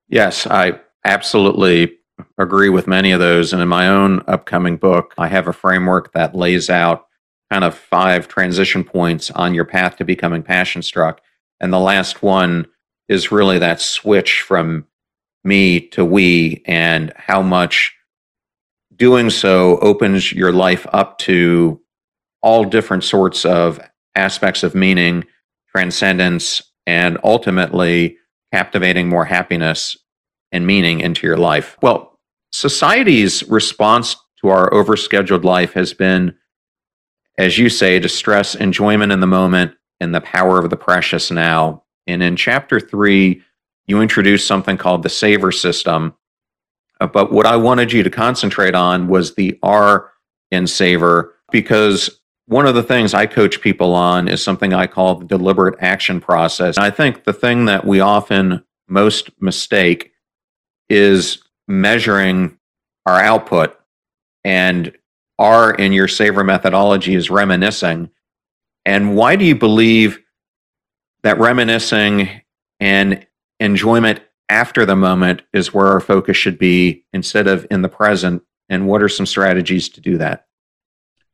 Yes, I absolutely agree with many of those. And in my own upcoming book, I have a framework that lays out kind of five transition points on your path to becoming passion struck. And the last one is really that switch from me to we and how much doing so opens your life up to all different sorts of aspects of meaning, transcendence, and ultimately captivating more happiness and meaning into your life. Well, society's response to our overscheduled life has been, as you say, to stress enjoyment in the moment and the power of the precious now. And in chapter three, you introduce something called the Savor system. Uh, but what I wanted you to concentrate on was the R in Savor, because one of the things I coach people on is something I call the deliberate action process. And I think the thing that we often most mistake is measuring our output and R in your Savor methodology is reminiscing. And why do you believe that reminiscing and enjoyment after the moment is where our focus should be instead of in the present? And what are some strategies to do that?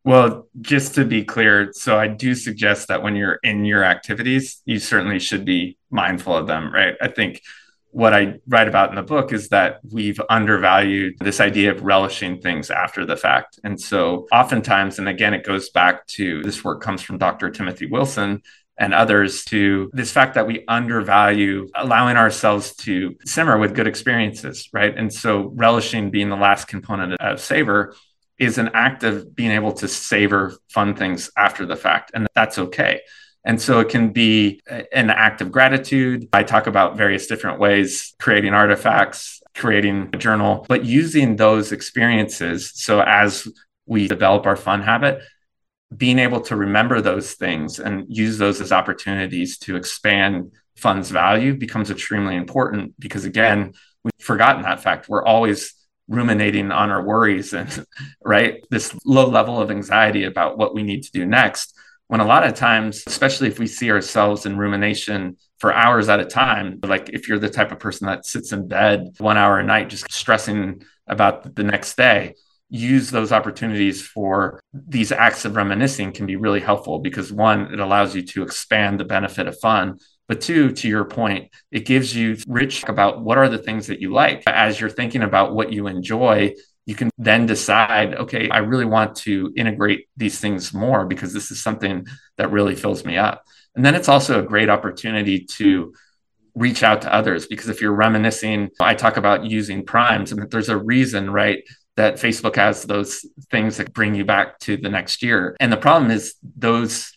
Well, just to be clear, so I do suggest that when you're in your activities, you certainly should be mindful of them, right? I think what I write about in the book is that we've undervalued this idea of relishing things after the fact. And so, oftentimes, and again, it goes back to this work comes from Dr. Timothy Wilson and others to this fact that we undervalue allowing ourselves to simmer with good experiences, right? And so, relishing being the last component of savor is an act of being able to savor fun things after the fact. And that's okay. And so it can be an act of gratitude. I talk about various different ways creating artifacts, creating a journal, but using those experiences. So as we develop our fun habit, being able to remember those things and use those as opportunities to expand funds value becomes extremely important because, again, we've forgotten that fact. We're always ruminating on our worries and, right, this low level of anxiety about what we need to do next when a lot of times, especially if we see ourselves in rumination for hours at a time, like if you're the type of person that sits in bed one hour a night just stressing about the next day, use those opportunities for these acts of reminiscing can be really helpful because one, it allows you to expand the benefit of fun. But two, to your point, it gives you rich about what are the things that you like. As you're thinking about what you enjoy, you can then decide, okay, I really want to integrate these things more because this is something that really fills me up. And then it's also a great opportunity to reach out to others because if you're reminiscing, I talk about using primes and there's a reason, right? That Facebook has those things that bring you back to the next year. And the problem is those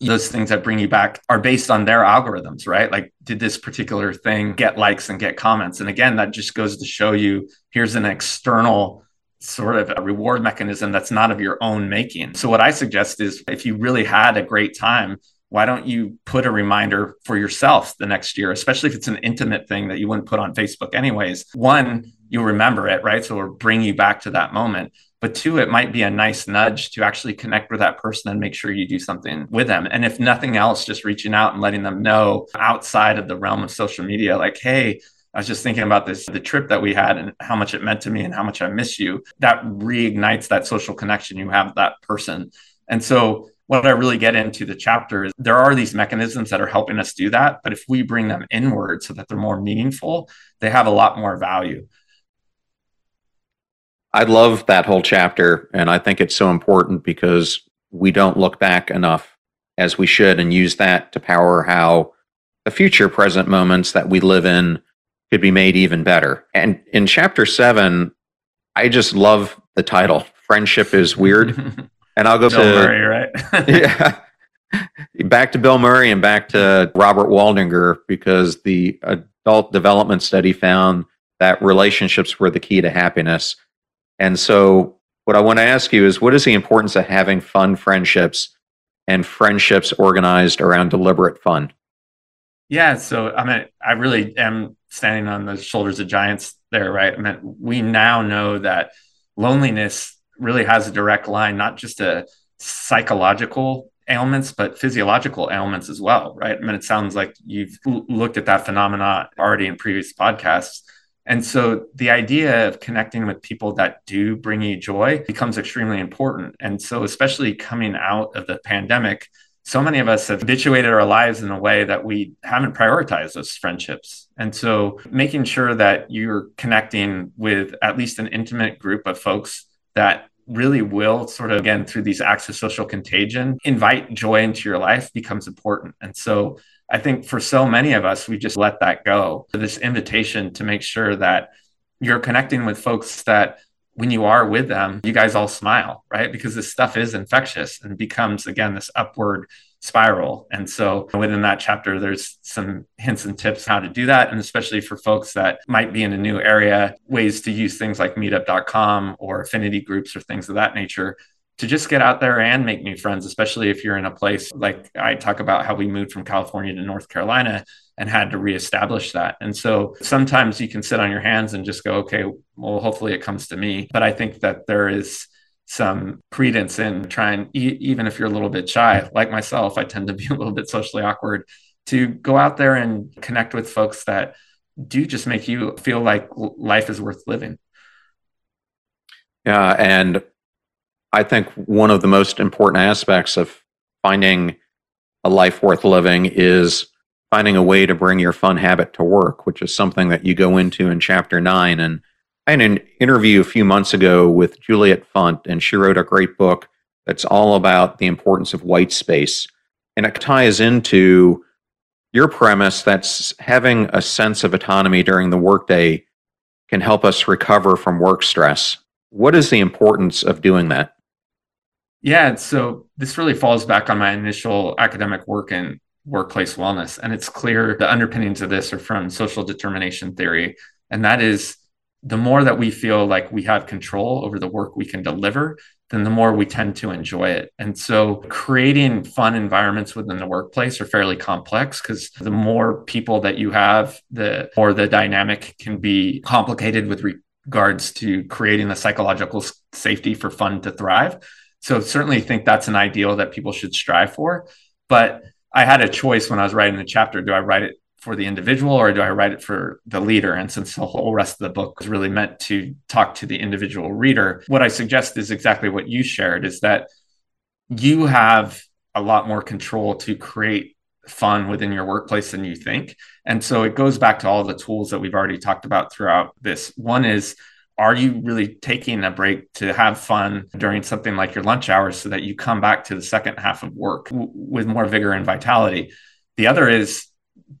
those things that bring you back are based on their algorithms, right? Like, did this particular thing get likes and get comments? And again, that just goes to show you here's an external sort of a reward mechanism that's not of your own making. So, what I suggest is if you really had a great time, why don't you put a reminder for yourself the next year, especially if it's an intimate thing that you wouldn't put on Facebook anyways? One, you remember it, right? So it'll bring you back to that moment. But two, it might be a nice nudge to actually connect with that person and make sure you do something with them. And if nothing else, just reaching out and letting them know outside of the realm of social media, like, hey, I was just thinking about this the trip that we had and how much it meant to me and how much I miss you. That reignites that social connection you have that person. And so what I really get into the chapter is there are these mechanisms that are helping us do that. But if we bring them inward so that they're more meaningful, they have a lot more value. I love that whole chapter. And I think it's so important because we don't look back enough as we should and use that to power how the future present moments that we live in could be made even better. And in chapter seven, I just love the title Friendship is Weird. and I'll go Bill to Murray, right? yeah. Back to Bill Murray and back to Robert Waldinger because the adult development study found that relationships were the key to happiness. And so, what I want to ask you is what is the importance of having fun friendships and friendships organized around deliberate fun? Yeah. So, I mean, I really am standing on the shoulders of giants there, right? I mean, we now know that loneliness really has a direct line, not just to psychological ailments, but physiological ailments as well, right? I mean, it sounds like you've looked at that phenomena already in previous podcasts. And so the idea of connecting with people that do bring you joy becomes extremely important. And so, especially coming out of the pandemic, so many of us have habituated our lives in a way that we haven't prioritized those friendships. And so, making sure that you're connecting with at least an intimate group of folks that really will sort of again through these acts of social contagion invite joy into your life becomes important and so I think for so many of us, we just let that go. This invitation to make sure that you're connecting with folks that when you are with them, you guys all smile, right? Because this stuff is infectious and becomes, again, this upward spiral. And so within that chapter, there's some hints and tips how to do that. And especially for folks that might be in a new area, ways to use things like meetup.com or affinity groups or things of that nature to just get out there and make new friends, especially if you're in a place like I talk about how we moved from California to North Carolina and had to reestablish that. And so sometimes you can sit on your hands and just go, okay, well, hopefully it comes to me. But I think that there is some credence in trying, e- even if you're a little bit shy, like myself, I tend to be a little bit socially awkward, to go out there and connect with folks that do just make you feel like life is worth living. Yeah. And I think one of the most important aspects of finding a life worth living is finding a way to bring your fun habit to work, which is something that you go into in chapter nine. And I had an interview a few months ago with Juliet Funt, and she wrote a great book that's all about the importance of white space. And it ties into your premise that's having a sense of autonomy during the workday can help us recover from work stress. What is the importance of doing that? Yeah, so this really falls back on my initial academic work in workplace wellness. And it's clear the underpinnings of this are from social determination theory. And that is the more that we feel like we have control over the work we can deliver, then the more we tend to enjoy it. And so creating fun environments within the workplace are fairly complex because the more people that you have, the more the dynamic can be complicated with regards to creating the psychological safety for fun to thrive. So certainly think that's an ideal that people should strive for. But I had a choice when I was writing the chapter. Do I write it for the individual or do I write it for the leader? And since the whole rest of the book was really meant to talk to the individual reader, what I suggest is exactly what you shared is that you have a lot more control to create fun within your workplace than you think. And so it goes back to all the tools that we've already talked about throughout this. One is are you really taking a break to have fun during something like your lunch hours so that you come back to the second half of work w- with more vigor and vitality? The other is,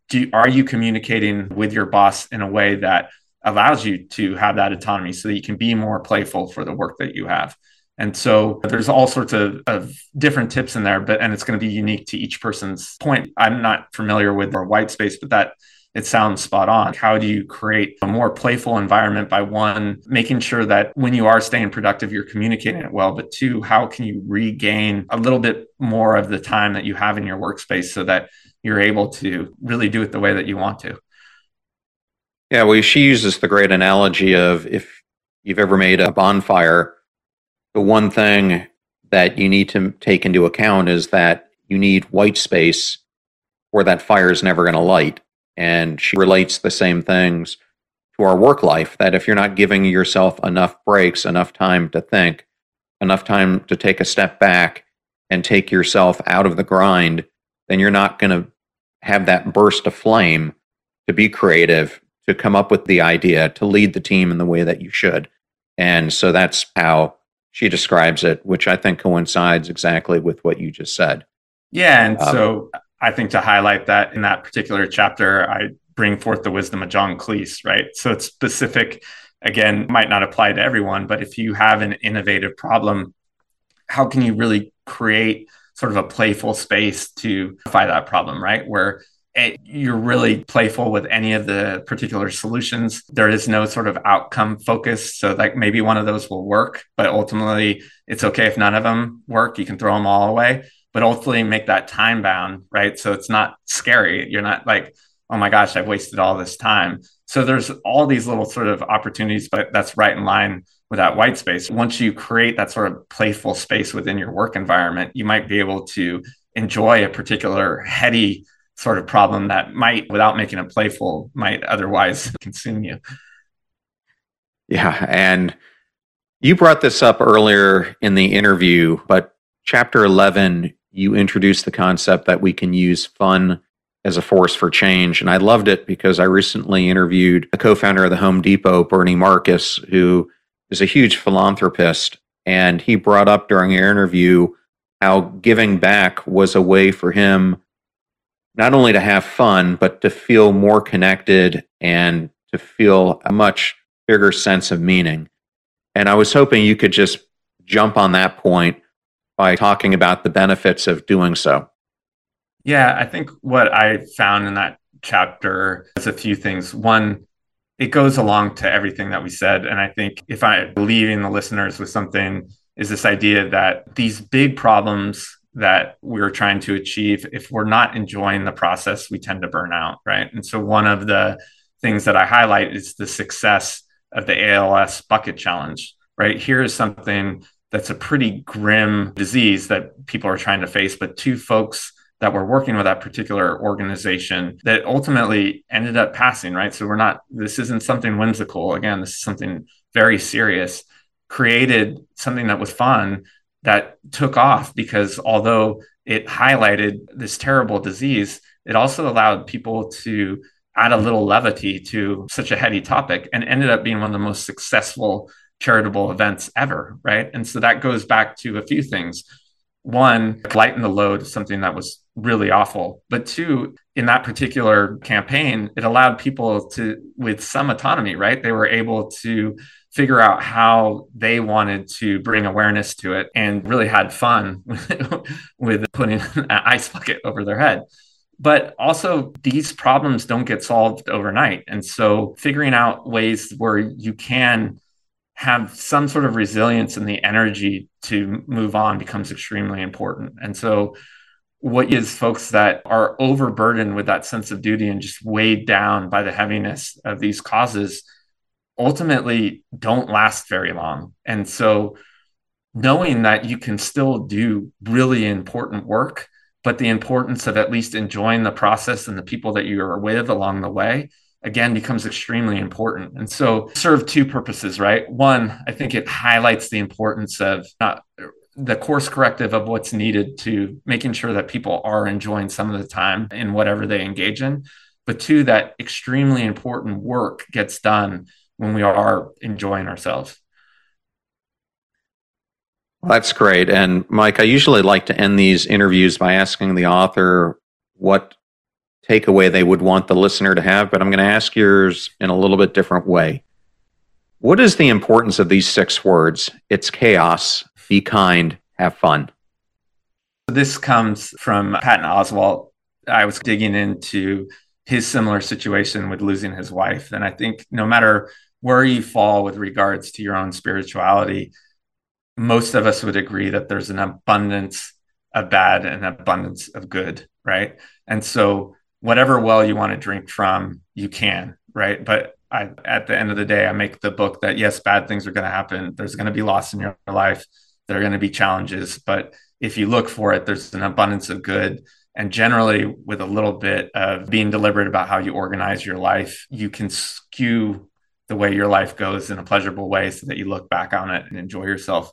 do, are you communicating with your boss in a way that allows you to have that autonomy so that you can be more playful for the work that you have. And so there's all sorts of, of different tips in there, but and it's going to be unique to each person's point. I'm not familiar with our white space, but that it sounds spot on. How do you create a more playful environment by one, making sure that when you are staying productive, you're communicating it well, but two, how can you regain a little bit more of the time that you have in your workspace so that you're able to really do it the way that you want to? Yeah, well, she uses the great analogy of if you've ever made a bonfire, the one thing that you need to take into account is that you need white space where that fire is never going to light. And she relates the same things to our work life that if you're not giving yourself enough breaks, enough time to think, enough time to take a step back and take yourself out of the grind, then you're not going to have that burst of flame to be creative, to come up with the idea, to lead the team in the way that you should. And so that's how she describes it, which I think coincides exactly with what you just said. Yeah. And um, so I think to highlight that in that particular chapter, I bring forth the wisdom of John Cleese, right? So it's specific, again, might not apply to everyone, but if you have an innovative problem, how can you really create sort of a playful space to fight that problem, right? Where it, you're really playful with any of the particular solutions. There is no sort of outcome focus. So, like maybe one of those will work, but ultimately it's okay if none of them work. You can throw them all away but ultimately make that time bound, right? So it's not scary. You're not like, oh my gosh, I've wasted all this time. So there's all these little sort of opportunities, but that's right in line with that white space. Once you create that sort of playful space within your work environment, you might be able to enjoy a particular heady sort of problem that might, without making it playful, might otherwise consume you. Yeah. And you brought this up earlier in the interview, but chapter 11 you introduced the concept that we can use fun as a force for change. And I loved it because I recently interviewed a co founder of the Home Depot, Bernie Marcus, who is a huge philanthropist. And he brought up during our interview how giving back was a way for him not only to have fun, but to feel more connected and to feel a much bigger sense of meaning. And I was hoping you could just jump on that point by talking about the benefits of doing so. Yeah, I think what I found in that chapter is a few things. One, it goes along to everything that we said. And I think if I'm leaving the listeners with something, is this idea that these big problems that we're trying to achieve, if we're not enjoying the process, we tend to burn out, right? And so one of the things that I highlight is the success of the ALS bucket challenge, right? Here is something that's a pretty grim disease that people are trying to face. But two folks that were working with that particular organization that ultimately ended up passing, right? So we're not, this isn't something whimsical. Again, this is something very serious, created something that was fun that took off because although it highlighted this terrible disease, it also allowed people to add a little levity to such a heady topic and ended up being one of the most successful charitable events ever, right? And so that goes back to a few things. One, lighten the load, something that was really awful. But two, in that particular campaign, it allowed people to, with some autonomy, right? They were able to figure out how they wanted to bring awareness to it and really had fun with putting an ice bucket over their head. But also, these problems don't get solved overnight. And so, figuring out ways where you can have some sort of resilience and the energy to move on becomes extremely important. And so, what is folks that are overburdened with that sense of duty and just weighed down by the heaviness of these causes ultimately don't last very long. And so, knowing that you can still do really important work, but the importance of at least enjoying the process and the people that you are with along the way again becomes extremely important. And so serve two purposes, right? One, I think it highlights the importance of not the course corrective of what's needed to making sure that people are enjoying some of the time in whatever they engage in. But two, that extremely important work gets done when we are enjoying ourselves. that's great. And Mike, I usually like to end these interviews by asking the author what takeaway they would want the listener to have, but I'm going to ask yours in a little bit different way. What is the importance of these six words? It's chaos. Be kind. Have fun. This comes from Patton Oswalt. I was digging into his similar situation with losing his wife. And I think no matter where you fall with regards to your own spirituality, most of us would agree that there's an abundance of bad and abundance of good, right? And so, whatever well you want to drink from, you can, right? But I, at the end of the day, I make the book that yes, bad things are going to happen. There's going to be loss in your life. There are going to be challenges, but if you look for it, there's an abundance of good. And generally, with a little bit of being deliberate about how you organize your life, you can skew the way your life goes in a pleasurable way so that you look back on it and enjoy yourself.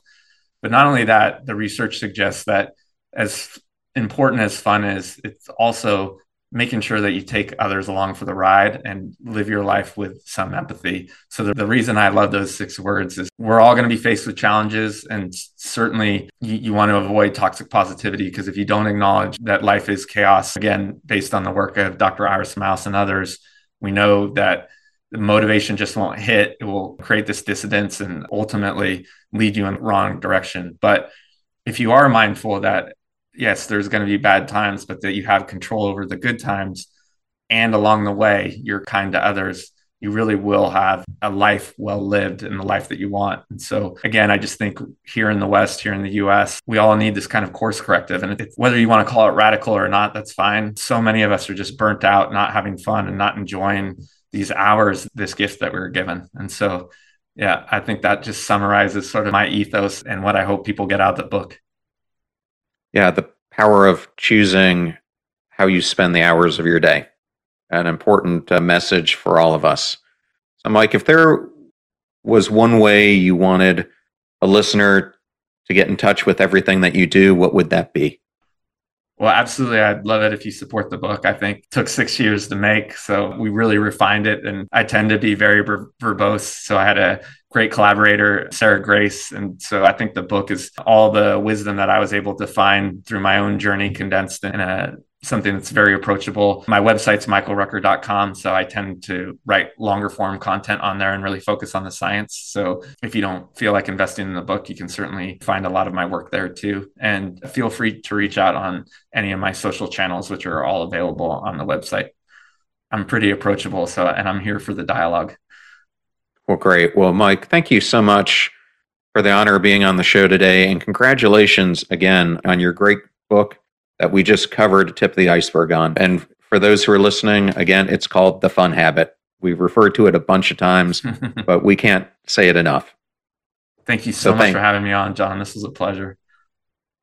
But not only that, the research suggests that as important as fun is, it's also making sure that you take others along for the ride and live your life with some empathy. So the, the reason I love those six words is we're all going to be faced with challenges and certainly you, you want to avoid toxic positivity because if you don't acknowledge that life is chaos, again, based on the work of Dr. Iris Mauss and others, we know that the motivation just won't hit. It will create this dissidence and ultimately lead you in the wrong direction. But if you are mindful that yes, there's going to be bad times, but that you have control over the good times. And along the way, you're kind to others. You really will have a life well lived and the life that you want. And so, again, I just think here in the West, here in the US, we all need this kind of course corrective. And whether you want to call it radical or not, that's fine. So many of us are just burnt out, not having fun and not enjoying these hours, this gift that we were given. And so, yeah, I think that just summarizes sort of my ethos and what I hope people get out of the book yeah, the power of choosing how you spend the hours of your day. An important uh, message for all of us. So, Mike, if there was one way you wanted a listener to get in touch with everything that you do, what would that be? Well, absolutely. I'd love it if you support the book. I think took six years to make. So we really refined it. And I tend to be very ver- verbose. So I had a great collaborator, Sarah Grace. And so I think the book is all the wisdom that I was able to find through my own journey condensed in a something that's very approachable. My website's michaelrucker.com. So I tend to write longer form content on there and really focus on the science. So if you don't feel like investing in the book, you can certainly find a lot of my work there too. And feel free to reach out on any of my social channels, which are all available on the website. I'm pretty approachable. So, and I'm here for the dialogue. Well, great. Well, Mike, thank you so much for the honor of being on the show today. And congratulations again on your great book that we just covered tip of the iceberg on. And for those who are listening, again, it's called The Fun Habit. We've referred to it a bunch of times, but we can't say it enough. Thank you so, so much thank, for having me on, John. This was a pleasure.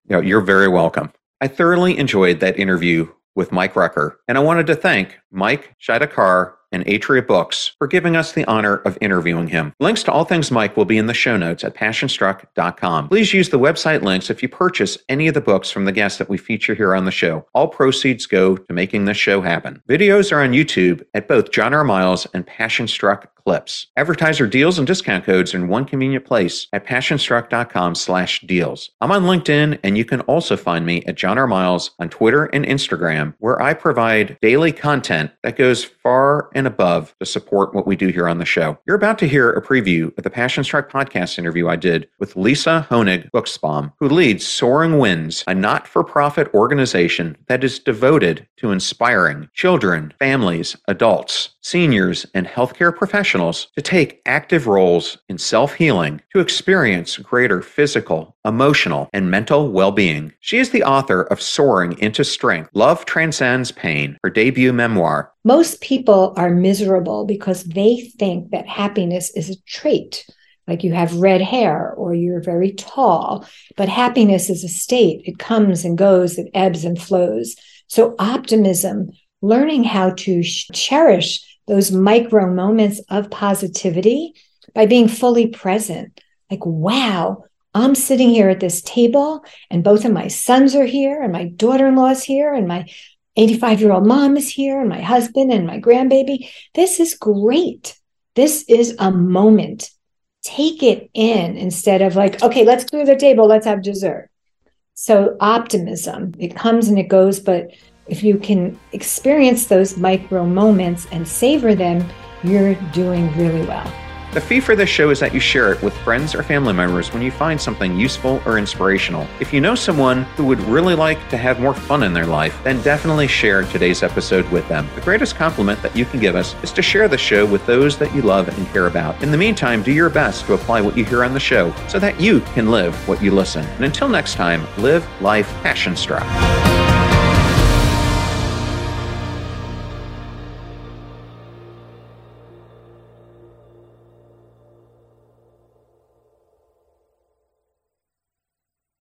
You know, you're very welcome. I thoroughly enjoyed that interview with Mike Rucker, and I wanted to thank Mike Shidakar and Atria Books for giving us the honor of interviewing him. Links to all things Mike will be in the show notes at passionstruck.com. Please use the website links if you purchase any of the books from the guests that we feature here on the show. All proceeds go to making this show happen. Videos are on YouTube at both John R. Miles and Passion Struck clips. Advertiser deals and discount codes in one convenient place at passionstruck.com slash deals. I'm on LinkedIn and you can also find me at John R. Miles on Twitter and Instagram where I provide daily content that goes far and above to support what we do here on the show. You're about to hear a preview of the Passion Struck podcast interview I did with Lisa Honig Buxbaum, who leads Soaring Winds, a not-for-profit organization that is devoted to inspiring children, families, adults, seniors, and healthcare professionals to take active roles in self healing to experience greater physical, emotional, and mental well being. She is the author of Soaring into Strength Love Transcends Pain, her debut memoir. Most people are miserable because they think that happiness is a trait. Like you have red hair or you're very tall, but happiness is a state. It comes and goes, it ebbs and flows. So, optimism, learning how to cherish those micro moments of positivity by being fully present. Like, wow, I'm sitting here at this table, and both of my sons are here, and my daughter in law is here, and my 85 year old mom is here, and my husband and my grandbaby. This is great. This is a moment. Take it in instead of like, okay, let's clear the table, let's have dessert. So, optimism, it comes and it goes, but if you can experience those micro moments and savor them, you're doing really well. The fee for this show is that you share it with friends or family members when you find something useful or inspirational. If you know someone who would really like to have more fun in their life, then definitely share today's episode with them. The greatest compliment that you can give us is to share the show with those that you love and care about. In the meantime, do your best to apply what you hear on the show so that you can live what you listen. And until next time, live life passion struck.